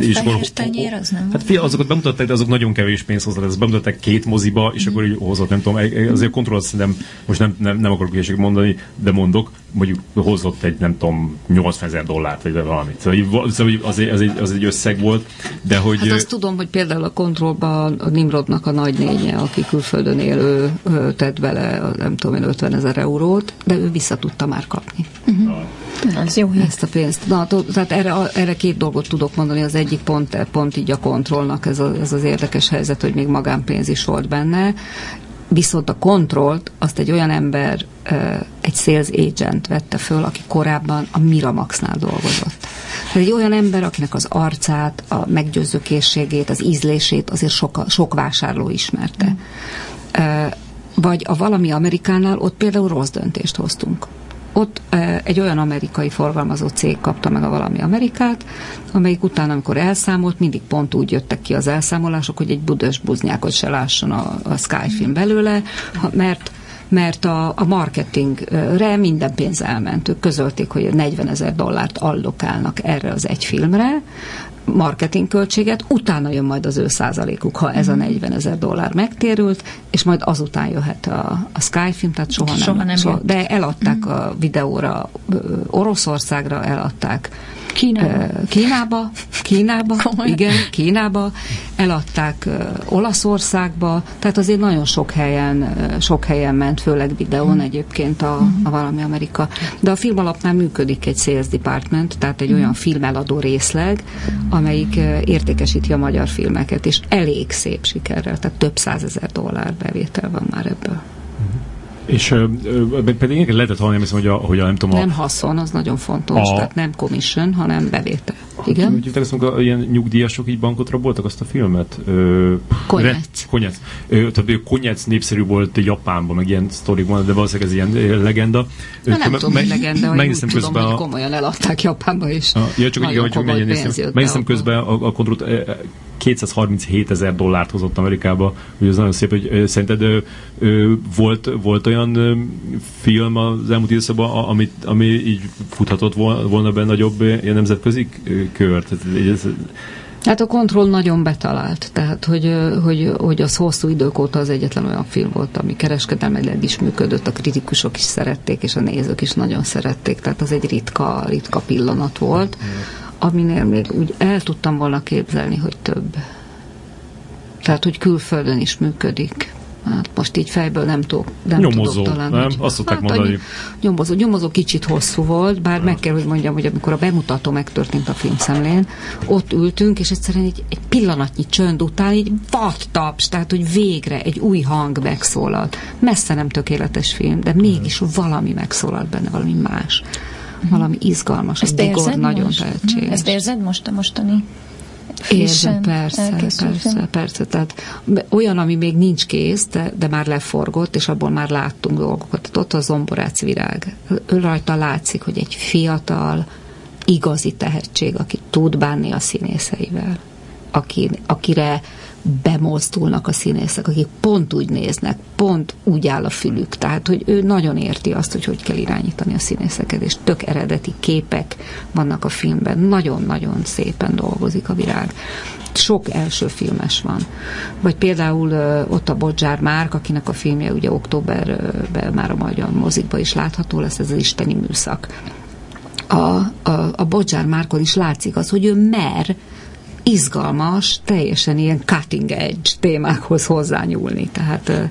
és akkor, tenyér, az nem Hát fia, azokat bemutatták, de azok nagyon kevés pénzt hozzá. Ezt bemutatták két moziba, és akkor így hozott, nem tudom, azért Control szerintem, most nem, nem, nem akarok ilyeséget mondani, de mondok, mondjuk hozott egy, nem tudom, 80 ezer dollárt, vagy valamit. Szóval, szóval az, egy, az, egy, az egy összeg volt, de hogy... Hát azt tudom, hogy például a kontrollban a Nimrodnak a nagynénye, aki külföldön élő, tett vele, nem tudom én, 50 ezer eurót, de ő vissza tudta már kapni. Uh-huh. Az jó Ezt a pénzt. Na, tehát erre, erre két dolgot tudok mondani. Az egyik pont, pont így a kontrollnak ez, a, ez az érdekes helyzet, hogy még magánpénz is volt benne. Viszont a kontrollt azt egy olyan ember, egy sales agent vette föl, aki korábban a Miramaxnál dolgozott. Tehát egy olyan ember, akinek az arcát, a meggyőző készségét, az ízlését azért sok, sok vásárló ismerte. Mm. Vagy a valami Amerikánál ott például rossz döntést hoztunk ott egy olyan amerikai forgalmazó cég kapta meg a valami Amerikát, amelyik utána, amikor elszámolt, mindig pont úgy jöttek ki az elszámolások, hogy egy budös buznyákot se lásson a, a Skyfilm belőle, mert mert a, a marketingre minden pénz elment. Ők közölték, hogy 40 ezer dollárt allokálnak erre az egy filmre, marketingköltséget, utána jön majd az ő százalékuk, ha ez a 40 mhm. ezer dollár megtérült, és majd azután jöhet a, a Skyfilm, tehát soha, soha nem, nem soha, de eladták mm. a videóra Oroszországra, eladták Kínába. Kínába, Kínába igen, Kínába, eladták Olaszországba, tehát azért nagyon sok helyen, sok helyen ment, főleg videón hmm. egyébként a, a valami Amerika. De a film alapnál működik egy sales department, tehát egy olyan filmeladó részleg, amelyik értékesíti a magyar filmeket, és elég szép sikerrel, tehát több százezer dollár bevétel van már ebből. És uh, pedig lehetett hallani, hiszem, hogy a, hogy a nem tudom... A, nem haszon, az nagyon fontos, a, tehát nem commission, hanem bevétel. Igen? Úgy azt, amikor ilyen nyugdíjasok így bankot raboltak azt a filmet? Konyec. Konyec. Tehát Konyec népszerű volt Japánban, meg ilyen sztorik van, de valószínűleg ez ilyen legenda. Na, nem tudom, hogy legenda, hogy úgy tudom, hogy komolyan eladták Japánba is. Ja, csak igen, hogy megnéztem közben a, a kontrollt 237 ezer dollárt hozott Amerikába, hogy ez nagyon szép, hogy szerinted ö, ö, volt, volt olyan film az elmúlt időszakban, amit, ami így futhatott volna be nagyobb ilyen nemzetközi kört? Ez, Hát a kontroll nagyon betalált, tehát hogy, hogy, hogy az hosszú idők óta az egyetlen olyan film volt, ami kereskedelmileg is működött, a kritikusok is szerették, és a nézők is nagyon szerették, tehát az egy ritka, ritka pillanat volt. Aminél még úgy el tudtam volna képzelni, hogy több. Tehát, hogy külföldön is működik. Hát most így fejből nem tudok, nem nyomozó, tudok talán. nem? Hogy, Azt szokták hát, mondani. Nyomozó, nyomozó kicsit hosszú volt, bár meg kell, hogy mondjam, hogy amikor a bemutató megtörtént a filmszemlén, ott ültünk, és egyszerűen egy, egy pillanatnyi csönd után így vad taps, tehát, hogy végre egy új hang megszólalt. Messze nem tökéletes film, de mégis valami megszólalt benne, valami más valami izgalmas, Ezt Bigor nagyon most? tehetséges. Ezt érzed most a mostani Érzem, persze, persze, persze. Tehát olyan, ami még nincs kész, de, de már leforgott, és abból már láttunk dolgokat. Tehát ott a zomborác virág. Ő rajta látszik, hogy egy fiatal, igazi tehetség, aki tud bánni a színészeivel, aki, akire bemozdulnak a színészek, akik pont úgy néznek, pont úgy áll a fülük. Tehát, hogy ő nagyon érti azt, hogy hogy kell irányítani a színészeket, és tök eredeti képek vannak a filmben. Nagyon-nagyon szépen dolgozik a virág. Sok első filmes van. Vagy például ott a Bodzsár Márk, akinek a filmje ugye októberben már a magyar mozikba is látható lesz, ez az isteni műszak. A, a, a Bodzsár Márkon is látszik az, hogy ő mer izgalmas, teljesen ilyen cutting edge témákhoz hozzányúlni. Tehát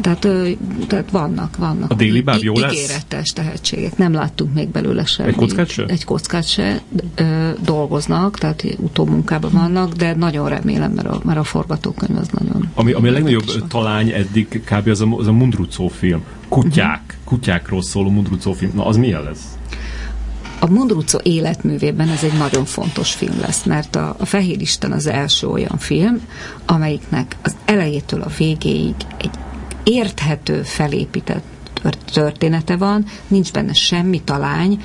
tehát, tehát vannak, vannak. A déli báb jó lesz? Ígéretes tehetségek. Nem láttunk még belőle semmi. Egy kockát se? Egy kockát se ö, dolgoznak, tehát utómunkában vannak, de nagyon remélem, mert a, mert a forgatókönyv az nagyon... Ami, ami a legnagyobb van. talány eddig kb. az a, az a Mundrucó film. Kutyák. Uh-huh. Kutyákról szóló Mundrucó film. Na, az milyen lesz? A Mondrucco életművében ez egy nagyon fontos film lesz, mert a, a Fehér Isten az első olyan film, amelyiknek az elejétől a végéig egy érthető, felépített története van, nincs benne semmi talány,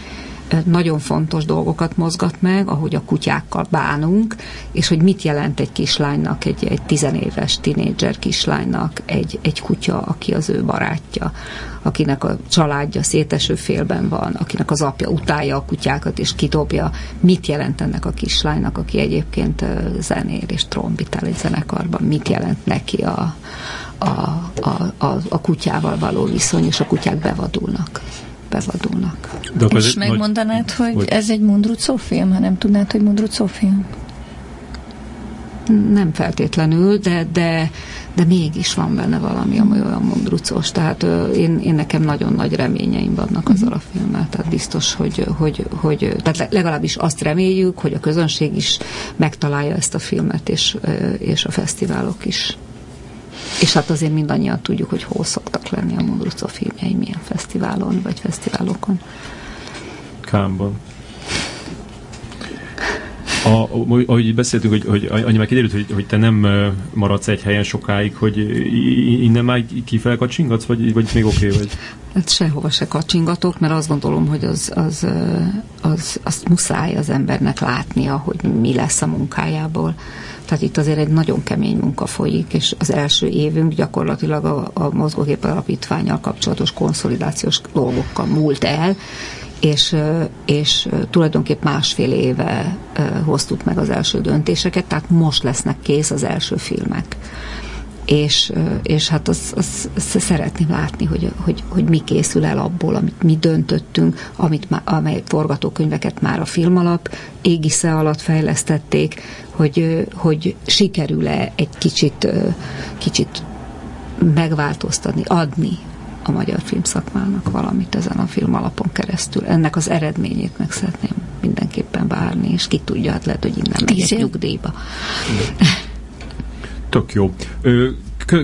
nagyon fontos dolgokat mozgat meg, ahogy a kutyákkal bánunk, és hogy mit jelent egy kislánynak, egy, egy tizenéves tinédzser kislánynak egy, egy kutya, aki az ő barátja, akinek a családja széteső félben van, akinek az apja utálja a kutyákat és kidobja, mit jelent ennek a kislánynak, aki egyébként zenér és trombitál egy zenekarban, mit jelent neki a, a, a, a, a kutyával való viszony, és a kutyák bevadulnak bevadulnak. De és megmondanád, nagy... hogy, hogy ez egy Mundrucó film, ha nem tudnád, hogy Mundrucó film? Nem feltétlenül, de, de, de mégis van benne valami, ami olyan mundrucos. Tehát én, én nekem nagyon nagy reményeim vannak azzal a mhm. filmmel. Tehát biztos, hogy, hogy, hogy tehát legalábbis azt reméljük, hogy a közönség is megtalálja ezt a filmet, és, és a fesztiválok is. És hát azért mindannyian tudjuk, hogy hol szoktak lenni a Mondrucó filmjei, milyen fesztiválon vagy fesztiválokon. Kámban. A, ahogy beszéltünk, hogy, hogy annyi már kiderült, hogy, hogy te nem maradsz egy helyen sokáig, hogy innen már kifele kacsingatsz, vagy, vagy még oké okay, vagy? Hát sehova se kacsingatok, mert azt gondolom, hogy az, az, az, azt muszáj az embernek látnia, hogy mi lesz a munkájából. Tehát itt azért egy nagyon kemény munka folyik, és az első évünk gyakorlatilag a, a mozgógép alapítványal kapcsolatos konszolidációs dolgokkal múlt el, és, és tulajdonképp másfél éve hoztuk meg az első döntéseket, tehát most lesznek kész az első filmek. És, és hát azt az, az szeretném látni, hogy, hogy, hogy mi készül el abból, amit mi döntöttünk, amit má, amely forgatókönyveket már a film alap égisze alatt fejlesztették, hogy, hogy sikerül-e egy kicsit, kicsit megváltoztatni, adni a magyar filmszakmának valamit ezen a film alapon keresztül. Ennek az eredményét meg szeretném mindenképpen várni, és ki tudja, hát lehet, hogy innen megyek nyugdíjba. Tök jó. Ö,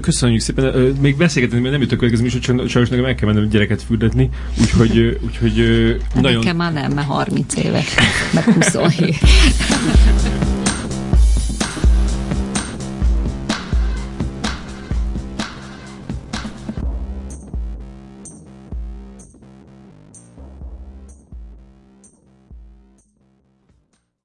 köszönjük szépen. Még beszélgetünk, mert nem jutok következő műsor, csak sajnos nekem meg kell mennem gyereket fürdetni, úgyhogy, úgyhogy nagyon... Nekem már nem, mert 30 éves, meg 27.